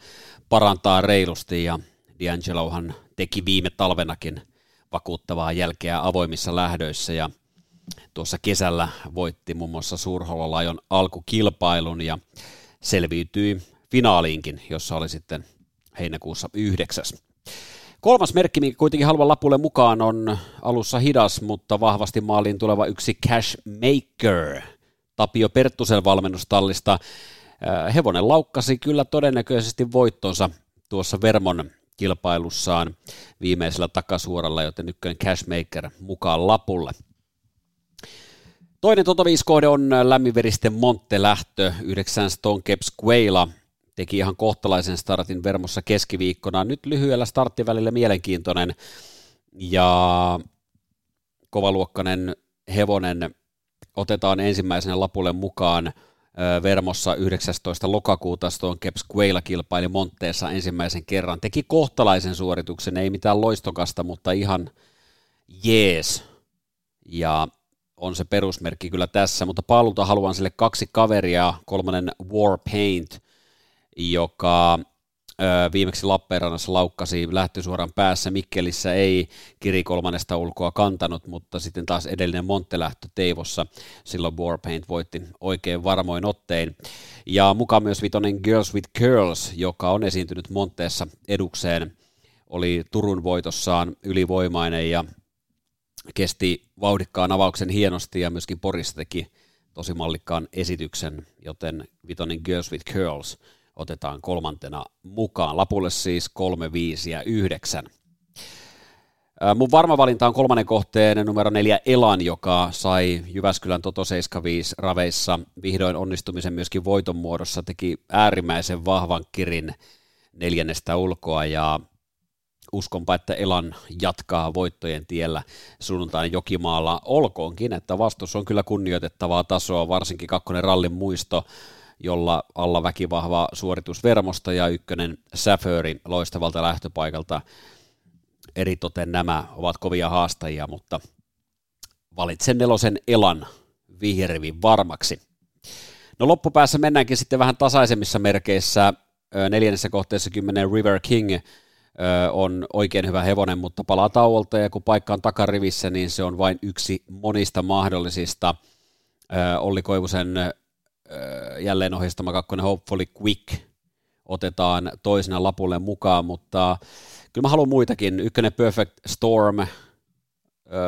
parantaa reilusti ja D'Angelohan teki viime talvenakin vakuuttavaa jälkeä avoimissa lähdöissä ja tuossa kesällä voitti muun muassa Suurhololajon alkukilpailun ja selviytyi finaaliinkin, jossa oli sitten heinäkuussa yhdeksäs. Kolmas merkki, mikä kuitenkin haluan lapulle mukaan, on alussa hidas, mutta vahvasti maaliin tuleva yksi Cash Maker. Tapio Perttusen valmennustallista. Äh, hevonen laukkasi kyllä todennäköisesti voittonsa tuossa Vermon kilpailussaan viimeisellä takasuoralla, joten ykkönen Cashmaker mukaan lapulle. Toinen Toto 5 kohde on lämminveristen Montte lähtö, 9 Stone Caps Quaila teki ihan kohtalaisen startin Vermossa keskiviikkona. Nyt lyhyellä starttivälillä mielenkiintoinen ja kovaluokkainen hevonen otetaan ensimmäisenä lapulle mukaan Vermossa 19. lokakuuta Stone Caps Quaila kilpaili Montteessa ensimmäisen kerran. Teki kohtalaisen suorituksen, ei mitään loistokasta, mutta ihan jees. Ja on se perusmerkki kyllä tässä, mutta paalulta haluan sille kaksi kaveria, kolmannen War Paint, joka viimeksi Lappeenrannassa laukkasi lähtösuoran päässä. Mikkelissä ei Kiri kolmannesta ulkoa kantanut, mutta sitten taas edellinen Monttelähtö Teivossa. Silloin Warpaint voitti oikein varmoin ottein. Ja mukaan myös vitonen Girls with Curls, joka on esiintynyt Monteessa edukseen. Oli Turun voitossaan ylivoimainen ja kesti vauhdikkaan avauksen hienosti ja myöskin Porissa teki tosi mallikkaan esityksen, joten vitonen Girls with Curls – otetaan kolmantena mukaan. Lapulle siis 3, 5 ja 9. Mun varma valinta on kolmannen kohteen numero neljä Elan, joka sai Jyväskylän Toto 75 raveissa vihdoin onnistumisen myöskin voiton muodossa, teki äärimmäisen vahvan kirin neljännestä ulkoa ja uskonpa, että Elan jatkaa voittojen tiellä sunnuntain Jokimaalla. Olkoonkin, että vastus on kyllä kunnioitettavaa tasoa, varsinkin kakkonen rallin muisto jolla alla väkivahva suoritus Vermosta ja ykkönen Säföri loistavalta lähtöpaikalta. Eritoten nämä ovat kovia haastajia, mutta valitsen nelosen Elan vihjerivin varmaksi. No loppupäässä mennäänkin sitten vähän tasaisemmissa merkeissä. Neljännessä kohteessa 10 River King on oikein hyvä hevonen, mutta palaa tauolta ja kun paikka on takarivissä, niin se on vain yksi monista mahdollisista. Olli Koivusen jälleen ohjastama kakkonen Hopefully Quick otetaan toisena lapulle mukaan, mutta kyllä mä haluan muitakin. Ykkönen Perfect Storm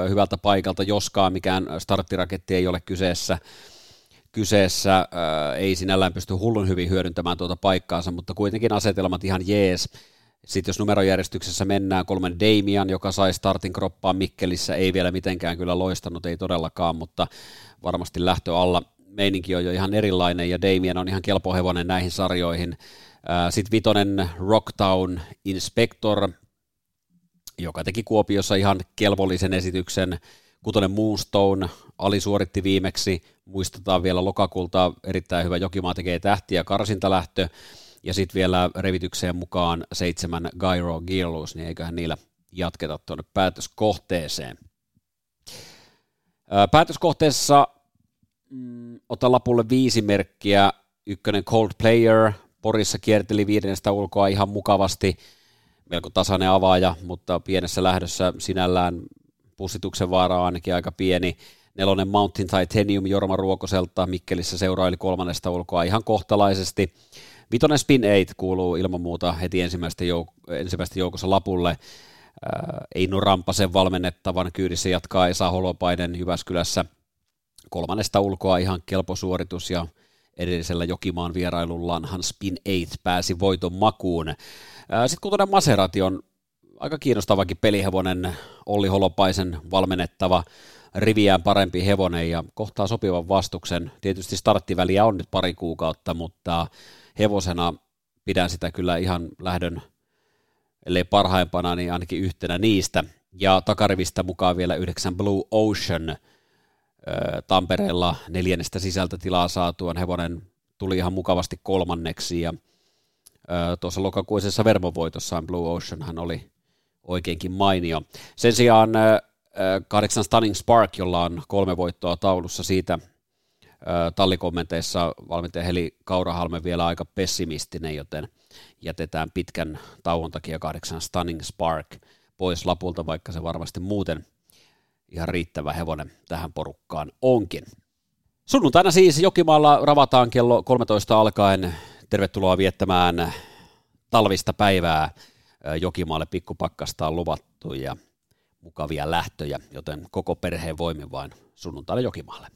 hyvältä paikalta, joskaan mikään starttiraketti ei ole kyseessä. Kyseessä ei sinällään pysty hullun hyvin hyödyntämään tuota paikkaansa, mutta kuitenkin asetelmat ihan jees. Sitten jos numerojärjestyksessä mennään, kolmen Damian, joka sai startin kroppaan Mikkelissä, ei vielä mitenkään kyllä loistanut, ei todellakaan, mutta varmasti lähtö alla meininki on jo ihan erilainen ja Damien on ihan kelpo hevonen näihin sarjoihin. Sitten vitonen Rocktown Inspector, joka teki Kuopiossa ihan kelvollisen esityksen. Kutonen Moonstone alisuoritti viimeksi, muistetaan vielä lokakulta erittäin hyvä Jokimaa tekee tähtiä karsintalähtö, ja sitten vielä revitykseen mukaan seitsemän Gyro Gearloose, niin eiköhän niillä jatketa tuonne päätöskohteeseen. Päätöskohteessa mm, ota lapulle viisi merkkiä. Ykkönen Cold Player, Porissa kierteli viidennestä ulkoa ihan mukavasti. Melko tasainen avaaja, mutta pienessä lähdössä sinällään pussituksen vaara on ainakin aika pieni. Nelonen Mountain Titanium Jorma Ruokoselta Mikkelissä seuraili kolmannesta ulkoa ihan kohtalaisesti. Vitonen Spin 8 kuuluu ilman muuta heti ensimmäistä, jouk- ensimmäistä joukossa lapulle. Äh, Rampasen valmennettavan kyydissä jatkaa Esa Holopainen Jyväskylässä – kolmannesta ulkoa ihan kelpo suoritus ja edellisellä Jokimaan vierailullaan Spin 8 pääsi voiton makuun. Sitten kutonen Maserati on aika kiinnostavakin pelihevonen, Olli Holopaisen valmennettava, riviään parempi hevonen ja kohtaa sopivan vastuksen. Tietysti starttiväliä on nyt pari kuukautta, mutta hevosena pidän sitä kyllä ihan lähdön, ellei parhaimpana, niin ainakin yhtenä niistä. Ja takarivistä mukaan vielä yhdeksän Blue Ocean – Tampereella neljännestä sisältä tilaa saatuaan hevonen tuli ihan mukavasti kolmanneksi ja tuossa lokakuisessa vermovoitossaan Blue Ocean hän oli oikeinkin mainio. Sen sijaan kahdeksan Stunning Spark, jolla on kolme voittoa taulussa siitä tallikommenteissa valmentaja Heli Kaurahalme vielä aika pessimistinen, joten jätetään pitkän tauon takia kahdeksan Stunning Spark pois lapulta, vaikka se varmasti muuten – ihan riittävä hevonen tähän porukkaan onkin. Sunnuntaina siis Jokimaalla ravataan kello 13 alkaen. Tervetuloa viettämään talvista päivää. Jokimaalle pikkupakkasta on luvattu ja mukavia lähtöjä, joten koko perheen voimin vain sunnuntaina Jokimaalle.